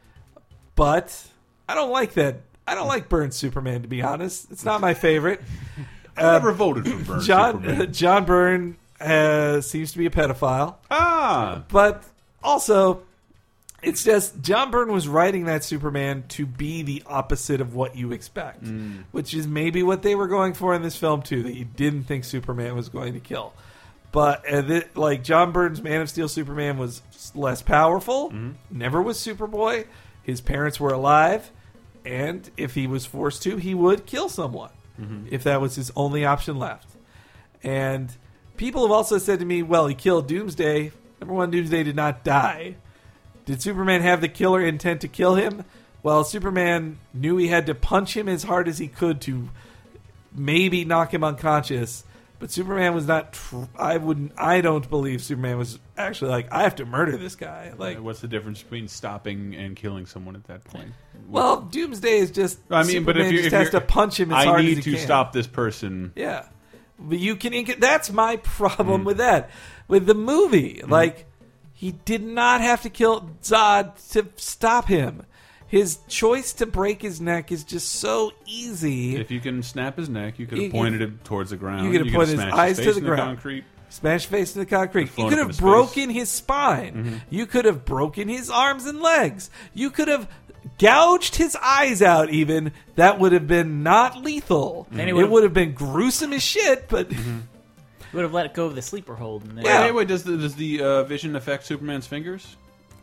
but I don't like that. I don't like Byrne's Superman to be honest. It's not my favorite. I never voted for Burn John Superman. John Byrne uh, seems to be a pedophile, Ah, but also it's just John Byrne was writing that Superman to be the opposite of what you expect, mm. which is maybe what they were going for in this film too. That you didn't think Superman was going to kill, but uh, th- like John Byrne's Man of Steel Superman was less powerful. Mm-hmm. Never was Superboy. His parents were alive, and if he was forced to, he would kill someone mm-hmm. if that was his only option left. And people have also said to me, well, he killed Doomsday. Number one, Doomsday did not die. Did Superman have the killer intent to kill him? Well, Superman knew he had to punch him as hard as he could to maybe knock him unconscious. But Superman was not. Tr- I wouldn't. I don't believe Superman was actually like. I have to murder this guy. Like, what's the difference between stopping and killing someone at that point? well, Doomsday is just. I mean, but if you just if has to punch him as I hard need as he to can. stop this person. Yeah. But you can that's my Mm. problem with that. With the movie, like he did not have to kill Zod to stop him. His choice to break his neck is just so easy. If you can snap his neck, you could have pointed him towards the ground. you could have could put his smashed eyes to face the in ground. concrete. Smash face in the concrete. You Flown could up in have his broken his spine. Mm-hmm. You could have broken his arms and legs. You could have gouged his eyes out. Even that would have been not lethal. Then he it would've- would have been gruesome as shit. But mm-hmm. Would have let go of the sleeper hold. And then, Yeah. Wait, wait, does the does the uh, vision affect Superman's fingers?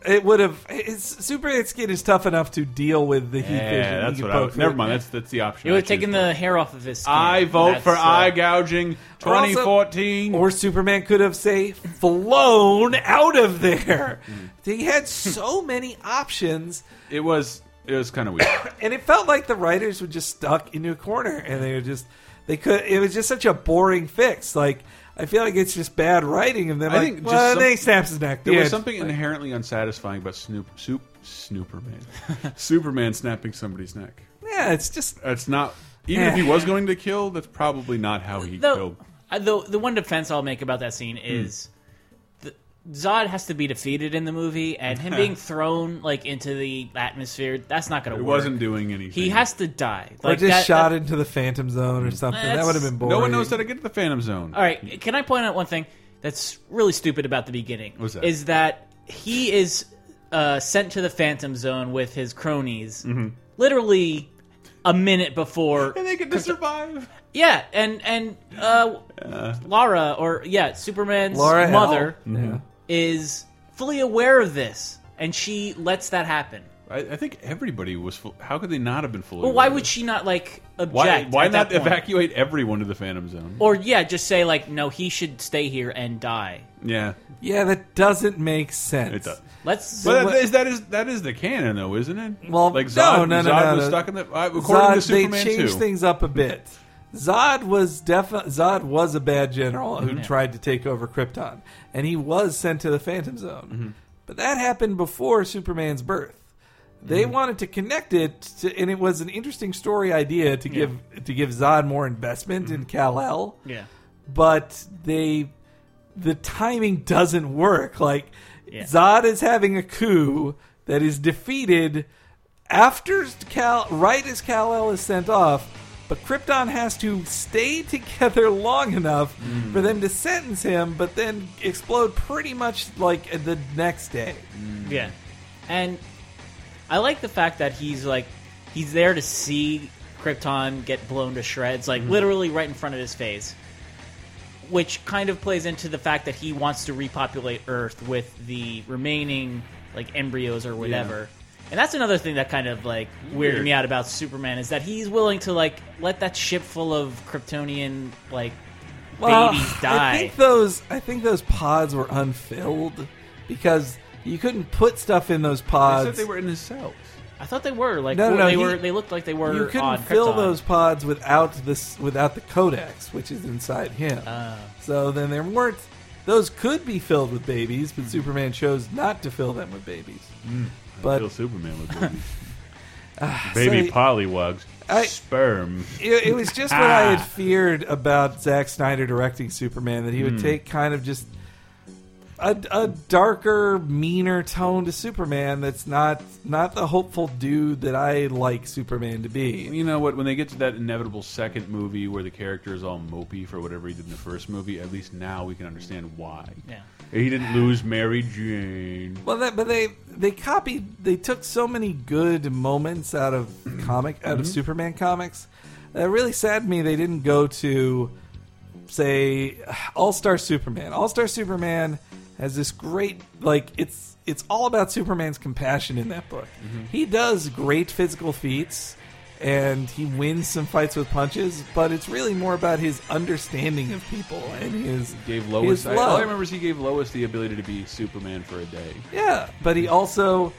it would have. His Superman skin is tough enough to deal with the heat vision. Yeah, that's He can what I. poke would- through Never it. mind. That's that's the option. It would I have taken choose. the hair off of his skin. I vote That's, for uh, eye gouging Or also- 2014. Or Superman could have, say, flown out of there. He had so many options, it was it was kind of weird. and it felt like the writers were just stuck into a corner, and they were just they could. It was just such a boring fix. Like I feel like it's just bad writing, and then I like, think just well, some- then he snaps his neck. There The was end. something inherently unsatisfying about Snoop Soup Snooperman, Superman snapping somebody's neck. Yeah, it's just That's not. Even if he was going to kill, that's probably not how he Though, killed. uh, the the one defense I'll make about that scene is the, Zod has to be defeated in the movie, and him being thrown like into the atmosphere that's not going to work. He wasn't doing anything. He has to die. or Like just that- shot that- into the Phantom Zone or something. That would have been boring. No one knows how to get to the Phantom Zone. All right, can I point out one thing that's really stupid about the beginning? What's that? Is that he is uh, sent to the Phantom Zone with his cronies, Mm-hmm. literally a minute before. And they get to survive. Yeah, and and uh, Lara or yeah, Superman's Lara mother Yeah. Is fully aware of this, and she lets that happen. I, I think everybody was. Full, how could they not have been fully? Well, why aware of would this? she not like object? Why, why at not that point? evacuate everyone to the Phantom Zone? Or yeah, just say like, no, he should stay here and die. yeah, Yeah, that doesn't make sense. it does. Let's. But what- that is, that is that is the canon, though, isn't it? Well, like no, Zod, no, no, Zod no, was no. stuck in the. Uh, according Zod, to Superman they changed 2. things up a bit. Zod was definitely Zod was a bad general who tried to take over Krypton, and he was sent to the Phantom Zone. Mm-hmm. But that happened before Superman's birth. They Mm-hmm. wanted to connect it, to, and it was an interesting story idea to give to give Zod more investment in Mm-hmm. Kal El. yeah. But they, the timing doesn't work. Like Yeah. Zod is having a coup that is defeated after Cal, right as Kal El is sent off, but Krypton has to stay together long enough for them to sentence him, but then explode pretty much like the next day. Mm. Yeah, and I like the fact that he's like he's there to see Krypton get blown to shreds, like mm-hmm. literally right in front of his face. Which kind of plays into the fact that he wants to repopulate Earth with the remaining like embryos or whatever. And that's another thing that kind of like weirded Weird. me out about Superman is that he's willing to like let that ship full of Kryptonian like Well, babies die. I think those I think those pods were unfilled because you couldn't put stuff in those pods. I pods. they were in his cells. I thought they were like No, no, no, they he- were they looked like they were you couldn't on fill Krypton. those pods without this without the codex, which is inside him. Ah. so then there weren't. Those could be filled with babies, but Superman chose not to fill them with babies. But Kill Superman with ah, babies. so baby it- pollywogs. I- sperm. it, it was just what I had feared about Zack Snyder directing Superman that he would hmm. take kind of just a, a darker, meaner tone to Superman. That's not not the hopeful dude that I like Superman to be. You know what? When they get to that inevitable second movie where the character is all mopey for whatever he did in the first movie, at least now we can understand why. Yeah. He didn't lose Mary Jane. Well, that, but they they copied. They took so many good moments out of comic out of mm-hmm. Superman comics. That really saddened me. They didn't go to say All Star Superman. All Star Superman has this great like it's it's all about Superman's compassion in that book. Mm-hmm. He does great physical feats. And he wins some fights with punches, but it's really more about his understanding of people and his Gave Lois. his I, all I remember is he gave Lois the ability to be Superman for a day. Yeah, but he also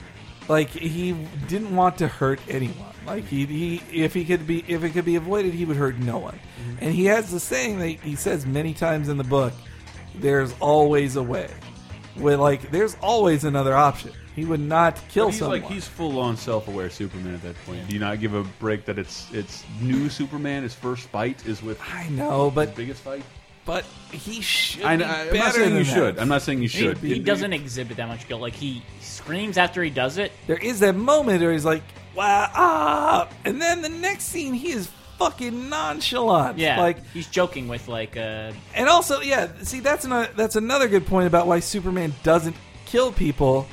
like he didn't want to hurt anyone. Like he, he if he could be if it could be avoided, he would hurt no one. Mm-hmm. And he has the saying that he says many times in the book, "There's always a way." Where like there's always another option. He would not kill But he's someone. like he's full on self aware Superman at that point. Do you not give a break that it's it's new Superman? His first fight is with I know, but biggest fight. but he should. I, be I, am better not saying than you that. should. I'm not saying you He, should. he It- doesn't exhibit that much guilt. Like he screams after he does it. There is that moment where he's like, "Wow!" Ah! and then the next scene, he is fucking nonchalant. Yeah, like he's joking with like uh, And also, yeah, see that's another that's another good point about why Superman doesn't kill people.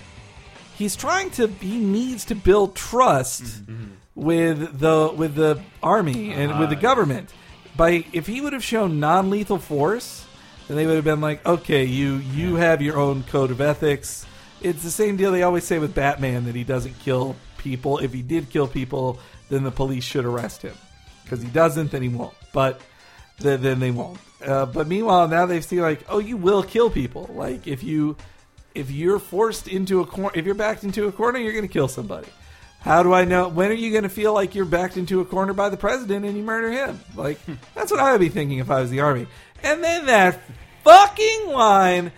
He's trying to he needs to build trust Mm-hmm. with the with the army and with Ah, the government. By if he would have shown non-lethal force, then they would have been like, "Okay, you you have your own code of ethics. it's the same deal they always say with Batman that he doesn't kill people. If he did kill people, then the police should arrest him. Because he doesn't, then he won't. But then, then they won't. Uh, but meanwhile, now they see like, oh, you will kill people. Like if you if you're forced into a corner, if you're backed into a corner, you're going to kill somebody. How do I know? When are you going to feel like you're backed into a corner by the president and you murder him? Like that's what I would be thinking if I was the army. And then that fucking line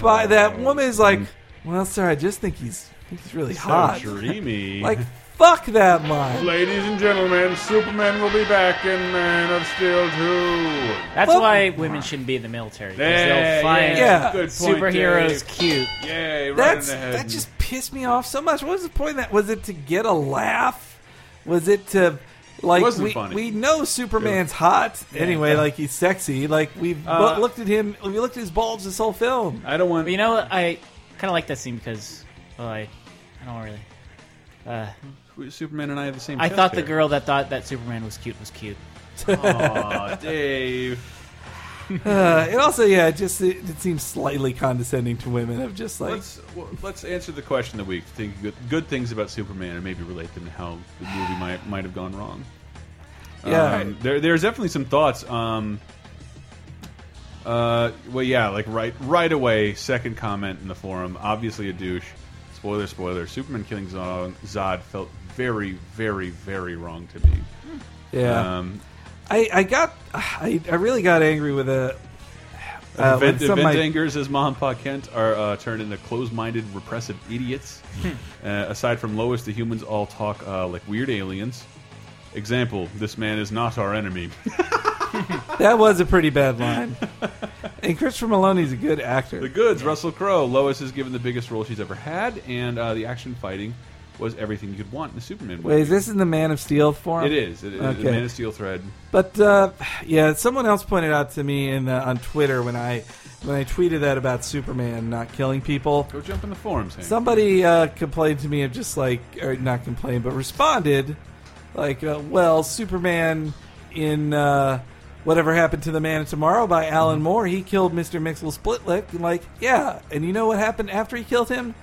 by that woman is like, "Well, sir, I just think he's I think he's really hot." Dreamy. Like fuck that line. Ladies and gentlemen, Superman will be back in Man of Steel 2. That's Well- why women shouldn't be in the military. 'cause Yeah, they'll find yeah. Good point, superheroes Dave. cute. Yay, right That's in the head. that just pissed me off so much. What was the point of that? Was it to get a laugh? Was it to like wasn't we, funny. we know Superman's hot anyway, like he's sexy. Like we've Uh, bu- looked at him, we looked at his bulge this whole film. I don't want. But you know what? I kind of like that scene because, well, I, I don't really. Uh, Superman and I have the same. I chest thought the girl that thought that Superman was cute was cute. Aw, Dave. Uh, it also, yeah, it just it, it seems slightly condescending to women. Of just like, Let's well, let's answer the question of the week. Think good, good things about Superman and maybe relate them to how the movie might might have gone wrong. Yeah. Um, there there's definitely some thoughts. Um, uh, well, yeah, like right right away. Second comment in the forum. Obviously a douche. Spoiler, spoiler. Superman killing Zod, Zod felt very, very, very wrong to me. yeah, Um, I I got I, I really got angry with a. Uh, event, event my- angers, as Mom Pa Kent, are uh, turned into closed-minded, repressive idiots. uh, aside from Lois, the humans all talk uh, like weird aliens. Example: This man is not our enemy. that was a pretty bad line. and Christopher Meloni's a good actor. the goods: Russell Crowe. Lois is given the biggest role she's ever had, and uh, the action fighting was everything you could want in a Superman movie. Wait, is this in the Man of Steel form? It is. It is. Okay. The Man of Steel thread. But uh, yeah, someone else pointed out to me in uh, on Twitter when I when I tweeted that about Superman not killing people. Go jump in the forums. Hank. Somebody uh, complained to me of just like, or not complained, but responded like, uh, "Well, Superman in uh, whatever happened to the Man of Tomorrow by Alan Moore, he killed Mister Mxyzptlk. And like, yeah, and you know what happened after he killed him?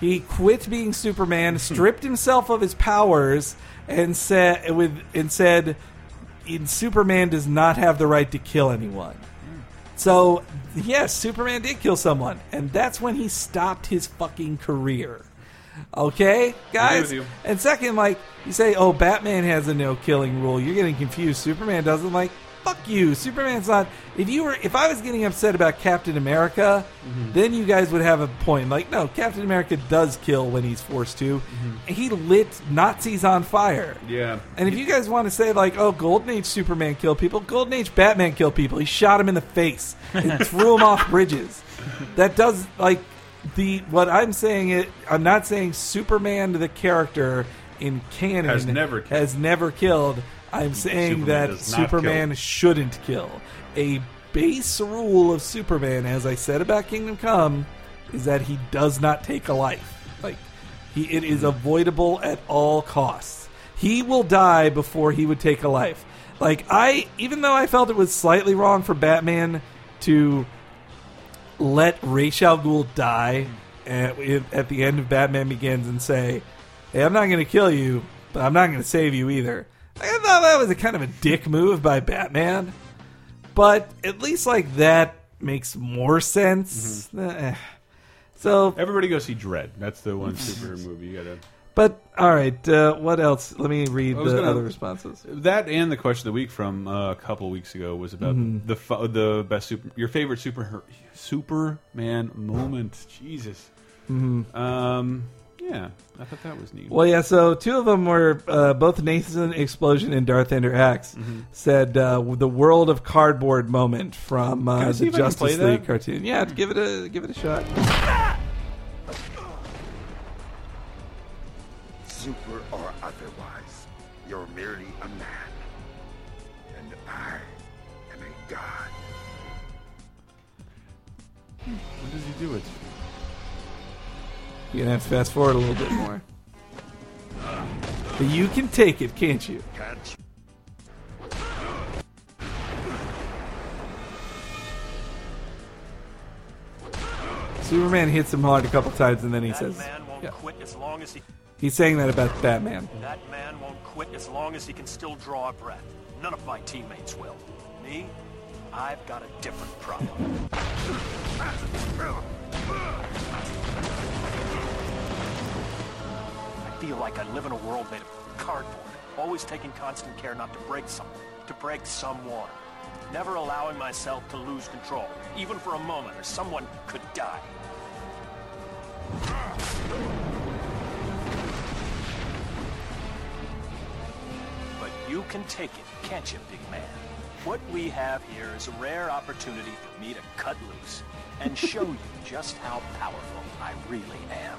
He quit being Superman, stripped himself of his powers, and said with and said, Superman does not have the right to kill anyone." So, yes, Superman did kill someone, and that's when he stopped his fucking career. Okay, guys? And second, like, you say, oh, Batman has a no killing rule. You're getting confused. Superman doesn't. Like, fuck you. Superman's not. If you were, if I was getting upset about Captain America, Mm-hmm. then you guys would have a point. Like, no, Captain America does kill when he's forced to. He lit Nazis on fire. Mm-hmm. Yeah. And if you guys want to say like, oh, Golden Age Superman killed people, Golden Age Batman killed people. He shot him in the face and threw him off bridges. That does like the what I'm saying. It I'm not saying Superman the character in canon Has never killed. has never killed. I'm saying Superman that Superman kill. shouldn't kill. A base rule of Superman, as I said about Kingdom Come, is that he does not take a life. Like he, it is avoidable at all costs. He will die before he would take a life. Like I, even though I felt it was slightly wrong for Batman to let Ra's al Ghul die at, at the end of Batman Begins and say, "Hey, I'm not going to kill you, but I'm not going to save you either." I thought that was a kind of a dick move by Batman, but at least like that makes more sense. Eh. So Everybody go see Dredd. That's the one superhero movie you gotta. But all right, uh, what else? Let me read I was the gonna- other responses. That and the question of the week from uh, a couple weeks ago was about Mm-hmm. the fu- the best super your favorite super Superman moment. Jesus. Um. Yeah, I thought that was neat. Well, yeah. So two of them were uh, both Nathan Explosion and Darth Ender Axe Mm-hmm. said uh, the world of cardboard moment from uh, the if Justice League that? cartoon. Yeah, give it a give it a shot. Super or otherwise, you're merely a man. And I am a god. What does he do it? You're gonna have to fast forward a little bit more. But you can take it, can't you? Can't? Superman hits him hard a couple times, and then he That says, man won't yeah. quit as long as he. he's saying that about Batman. That man won't quit as long as he can still draw a breath. None of my teammates will. Me, I've got a different problem. Feel like I live in a world made of cardboard, always taking constant care not to break something, to break someone. Never allowing myself to lose control, even for a moment, or someone could die. But you can take it, can't you, big man? What we have here is a rare opportunity for me to cut loose and show you just how powerful I really am.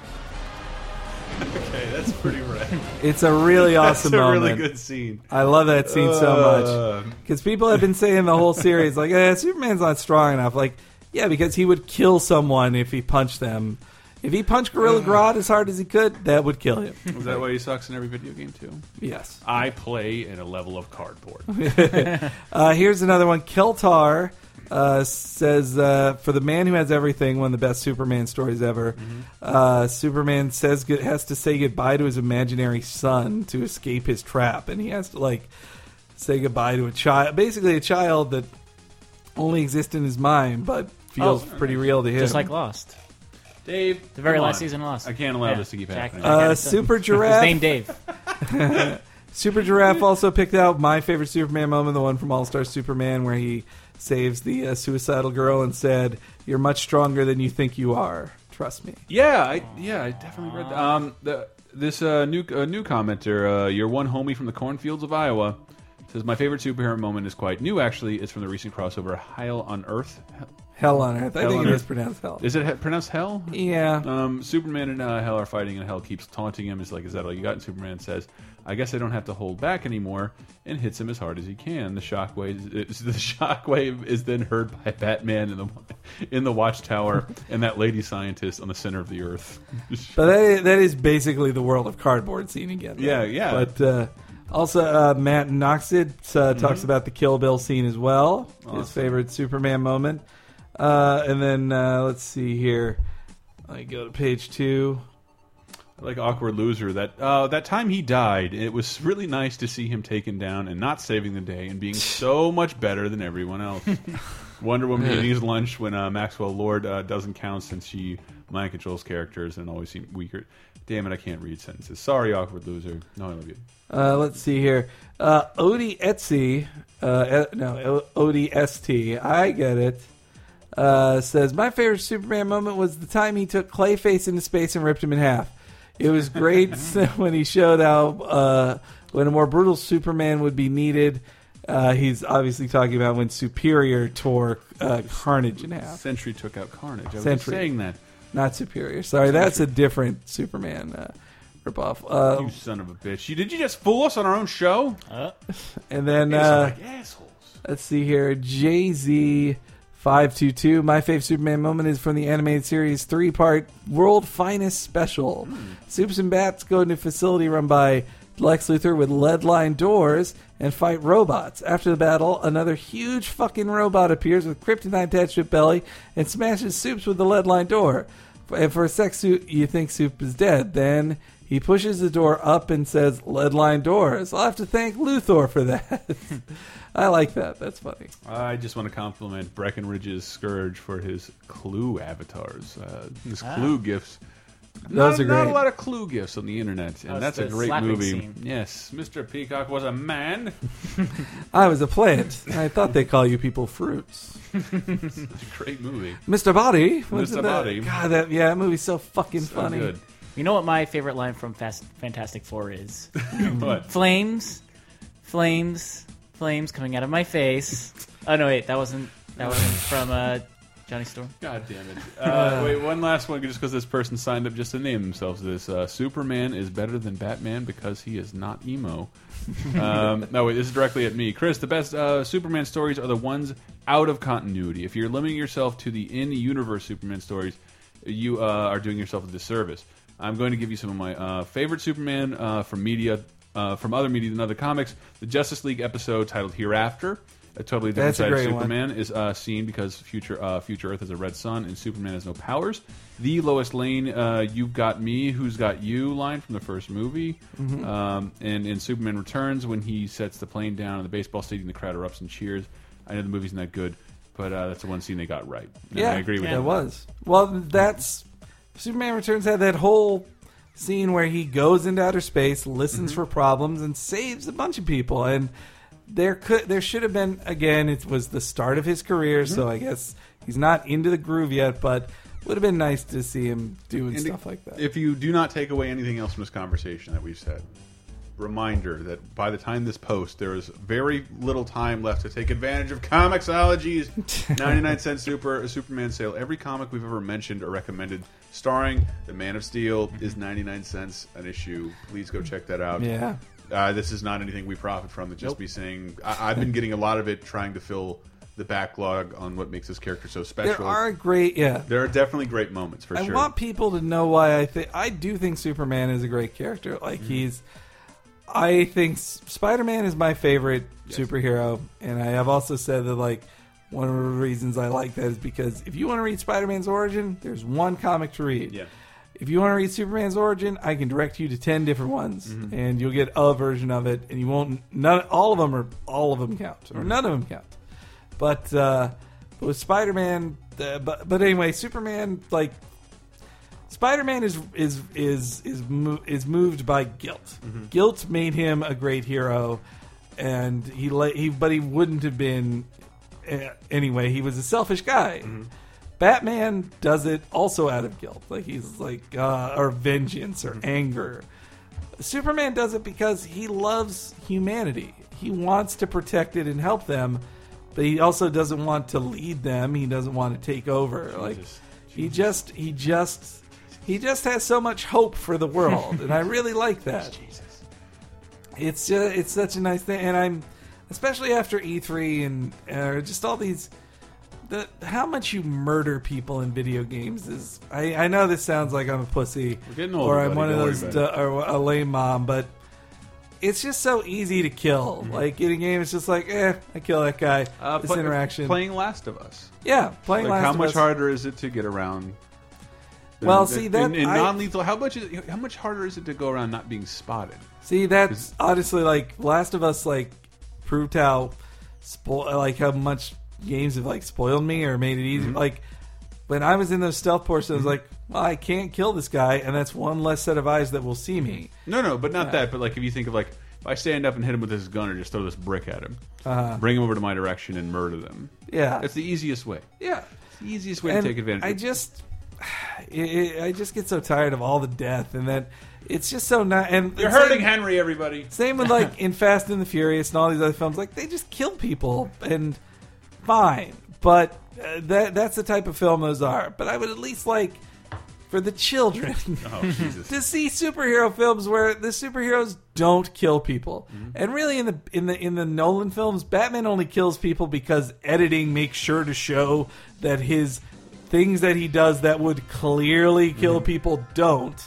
Okay, that's pretty rad. It's a really awesome That's a moment. really good scene. I love that scene so Uh, much because people have been saying the whole series like, eh, Superman's not strong enough. Like, yeah, because he would kill someone if he punched them. If he punched Gorilla Grodd as hard as he could, that would kill him. Was that why he sucks in every video game too? Yes. I play in a level of cardboard. Uh, here's another one. Keltar uh, says, uh, "For the man who has everything, one of the best Superman stories ever. Uh, Superman says has to say goodbye to his imaginary son to escape his trap, and he has to like say goodbye to a child, basically a child that only exists in his mind, but feels Oh, pretty real to him. Just like Lost. Dave, The very last on. season of Lost. I can't allow Yeah, this to keep Jack- happening. Uh, had a son. Super His Giraffe. name Dave. Super Giraffe also picked out my favorite Superman moment, the one from All Star Superman, where he saves the uh, suicidal girl and said, "You're much stronger than you think you are. Trust me." Yeah, I, yeah, I definitely read that. Um, the, this uh, new uh, new commenter, uh, your one homie from the cornfields of Iowa, says my favorite superhero moment is quite new. Actually, it's from the recent crossover Heil on Earth. Hell on Earth. I Hell think it is pronounced hell. Is it he pronounced Hell? yeah. Um, Superman and uh, Hell are fighting, and Hell keeps taunting him. Is like, "Is that all you got?" And Superman says, "I guess I don't have to hold back anymore," and hits him as hard as he can. The shockwave, is, the shockwave is then heard by Batman in the in the Watchtower and that lady scientist on the center of the Earth. But that, that is basically the world of cardboard scene again. though. Yeah, yeah. But uh, also, uh, Matt Noxid uh, talks about the Kill Bill scene as well. His Mm-hmm. Favorite Superman moment. Uh, and then uh, let's see here. I go to page two. Like awkward loser that uh, that time he died it was really nice to see him taken down and not saving the day and being so much better than everyone else. Wonder woman eating his lunch when uh, maxwell lord uh, doesn't count since she mind controls characters and always seemed weaker. Damn it i can't read sentences. Sorry awkward loser. No i love you. Uh, let's see here. Uh, Odie Etsy, uh, no, Odie ST, I get it, uh, says, My favorite Superman moment was the time he took Clayface into space and ripped him in half. It was great when he showed how, uh, when a more brutal Superman would be needed. Uh, he's obviously talking about when Superior tore uh, Carnage in half. Sentry took out Carnage. I was Sentry. saying that. Not Superior. Sorry, that's a different Superman uh, ripoff. Uh, You son of a bitch! You did you just fool us on our own show? and then. You Uh, like assholes. Let's see here. Jay Z. 522. My favorite Superman moment is from the animated series three part World Finest Special. Hmm. Supes and Bats go into a facility run by Lex Luthor with lead lined doors and fight robots. After the battle, another huge fucking robot appears with kryptonite attached to its belly and smashes Supes with the lead lined door. And for a sec, suit, you think Soup is dead. Then he pushes the door up and says, lead lined doors. I'll have to thank Luthor for that. I like that. That's funny. I just want to compliment Breckenridge's Scourge for his Clue avatars, uh, his Clue gifts. Those not, are not a lot of Clue gifts on the internet, and Oh, that's a great movie. scene. Yes, Mr. Peacock was a man. I was a plant. I thought they call you people fruits. great movie. Mr. Boddy. What's Mr. that? Boddy. God, that yeah, that movie's so fucking So funny. good. You know what my favorite line from Fast, Fantastic Four is? But Flames, flames, flames coming out of my face. Oh no, wait, that wasn't that wasn't from uh, Johnny Storm. God damn it! Uh, wait, one last one, just because this person signed up just to name themselves this. Uh, Superman is better than Batman because he is not emo. um, no, wait, this is directly at me, Chris. The best uh, Superman stories are the ones out of continuity. If you're limiting yourself to the in-universe Superman stories, you uh, are doing yourself a disservice. I'm going to give you some of my uh, favorite Superman uh, from media, uh, from other media than other comics. The Justice League episode titled "Hereafter." A totally different That's side of great one. Superman is uh, seen because future uh, future Earth has a red sun and Superman has no powers. The Lois Lane, uh, "You've got me, who's got you" line from the first movie, Mm-hmm. um, and in Superman Returns when he sets the plane down in the baseball stadium, the crowd erupts and cheers. I know the movie's not good, but uh, that's the one scene they got right. And yeah, I agree with that you. was. Well, that's Superman Returns had that whole scene where he goes into outer space, listens Mm-hmm. for problems, and saves a bunch of people. And there could, there should have been again. It was the start of his career, Mm-hmm. so I guess he's not into the groove yet. But would have been nice to see him doing And stuff like that. If you do not take away anything else from this conversation that we've said, reminder that by the time this post, there is very little time left to take advantage of Comixology's 99 cent super Superman sale. Every comic we've ever mentioned or recommended, starring the Man of Steel, is 99 cents an issue. Please go check that out. yeah, Uh, this is not anything we profit from. It's just me saying I, I've been getting a lot of it trying to fill the backlog on what makes this character so special. there are great. Yeah, There are definitely great moments for I sure. I want people to know why I think I do think Superman is a great character. Like Mm-hmm. he's, I think Spider Man is my favorite superhero, and I have also said that like one of the reasons I like that is because if you want to read Spider Man's origin, there's one comic to read. Yeah. If you want to read Superman's origin, I can direct you to ten different ones, Mm-hmm. and you'll get a version of it, and you won't. None, all of them are all of them count, Mm-hmm. or none of them count. But uh, with Spider Man, uh, but but anyway, Superman like Spider Man is is is is is moved by guilt. Guilt made him a great hero, and he la- he but he wouldn't have been anyway. He was a selfish guy. Batman does it also out of guilt, like he's like uh, or vengeance or anger. Superman does it because he loves humanity. He wants to protect it and help them, but he also doesn't want to lead them. He doesn't want to take over. Like he just he just he just has so much hope for the world, and I really like that. It's just, it's such a nice thing, and I'm especially after E3 and uh, just all these. The, how much you murder people in video games is I, I know this sounds like I'm a pussy We're getting older, or I'm buddy. one of those or a lame mom, but it's just so easy to kill. Mm-hmm. Like in a game, it's just like, eh, I kill that guy. Uh, this play- interaction, Playing Last of Us. yeah, playing. Last of Us. Like Last how much Us. harder is it to get around? Well, see, that- in I- non-lethal. How much is how much harder is it to go around not being spotted? See, that's honestly like Last of Us, like proved how spo- like how much games have like spoiled me or made it easy. Mm-hmm. Like when I was in those stealth portions, I was like, well, I can't kill this guy, and that's one less set of eyes that will see me. No, no, but not that. But like if you think of like if I stand up and hit him with this gun or just throw this brick at him, Uh-huh. bring him over to my direction and murder them. Yeah, That's the easiest way. yeah. It's the easiest way And to take advantage. I of just, it, it- I just get so tired of all the death, and that it's just so not. And You're same- hurting Henry, everybody. Same with like in Fast and the Furious and all these other films. Like they just kill people, and fine. But uh, that that's the type of film those are. But I would at least like for the children Oh Jesus! to see superhero films where the superheroes don't kill people. And really, in the in the in the Nolan films, Batman only kills people because editing makes sure to show that his things that he does that would clearly kill people don't.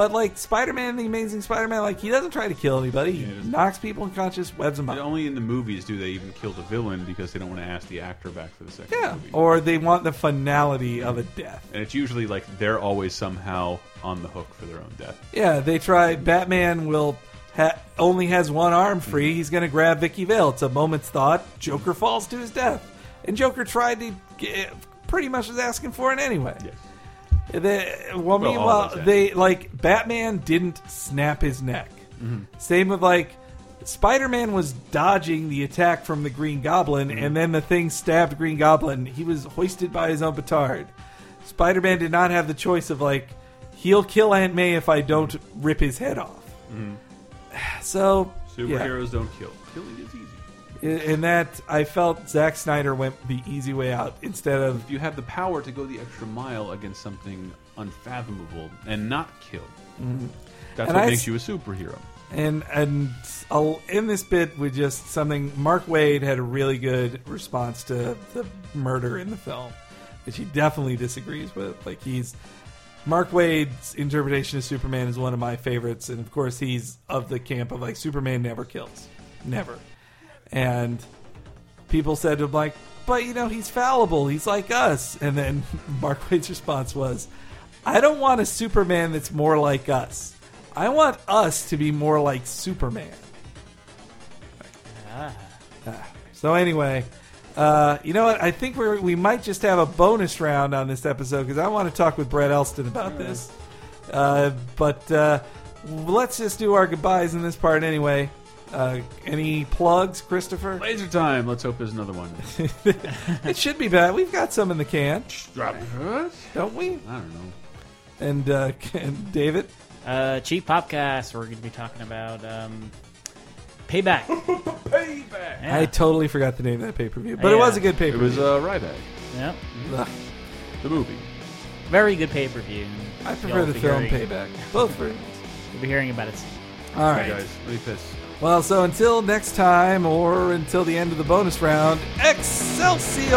But like Spider-Man, the Amazing Spider-Man, like he doesn't try to kill anybody. He he doesn't. knocks people unconscious, webs them up. Only in the movies do they even kill the villain because they don't want to ask the actor back for the second Yeah, movie. or they want the finality of a death. and it's usually like they're always somehow on the hook for their own death. Yeah, they try. Batman will ha- only has one arm free. Mm-hmm. He's going to grab Vicki Vale. It's a moment's thought. Joker falls to his death, and Joker tried to get, pretty much was asking for it anyway. Yes. Well, meanwhile, they like Batman didn't snap his neck. Mm-hmm. Same with like Spider-Man was dodging the attack from the Green Goblin, Mm-hmm. and then the thing stabbed Green Goblin. He was hoisted by his own petard. Spider-Man did not have the choice of like he'll kill Aunt May if I don't rip his head off. So yeah. Superheroes don't kill. Killing is easy. In- that I felt Zack Snyder went the easy way out instead of You have the power to go the extra mile against something unfathomable and not kill. That's Mm-hmm. And what I makes you a superhero. And and I'll in this bit with just something. Mark Waid had a really good response to the murder in the film, which he definitely disagrees with. Like he's Mark Waid's interpretation of Superman is one of my favorites, and of course he's of the camp of like Superman never kills, never. And people said to him like, "But you know, he's fallible. He's like us." And then Mark Waid's response was, "I don't want a Superman that's more like us. I want us to be more like Superman." Ah. So anyway, uh, you know what? I think we we might just have a bonus round on this episode because I want to talk with Brett Elston about this. Uh, but uh, let's just do our goodbyes in this part anyway. Uh, any plugs, Christopher? Laser time. Let's hope there's another one. it should be bad. We've got some in the can, What? don't we? I don't know. And, uh, and David. Uh, Cheap Popcast. We're going to be talking about um, Payback. Payback. Yeah. I totally forgot the name of that pay per view, but it Yeah. was a good pay per view. It was view. uh, Ryback, Yep. the movie. Very good pay per view. I prefer the film Payback. Both versions. We'll be hearing about it. All All right. right, guys. Let me piss. Well, so until next time, or until the end of the bonus round, Excelsior!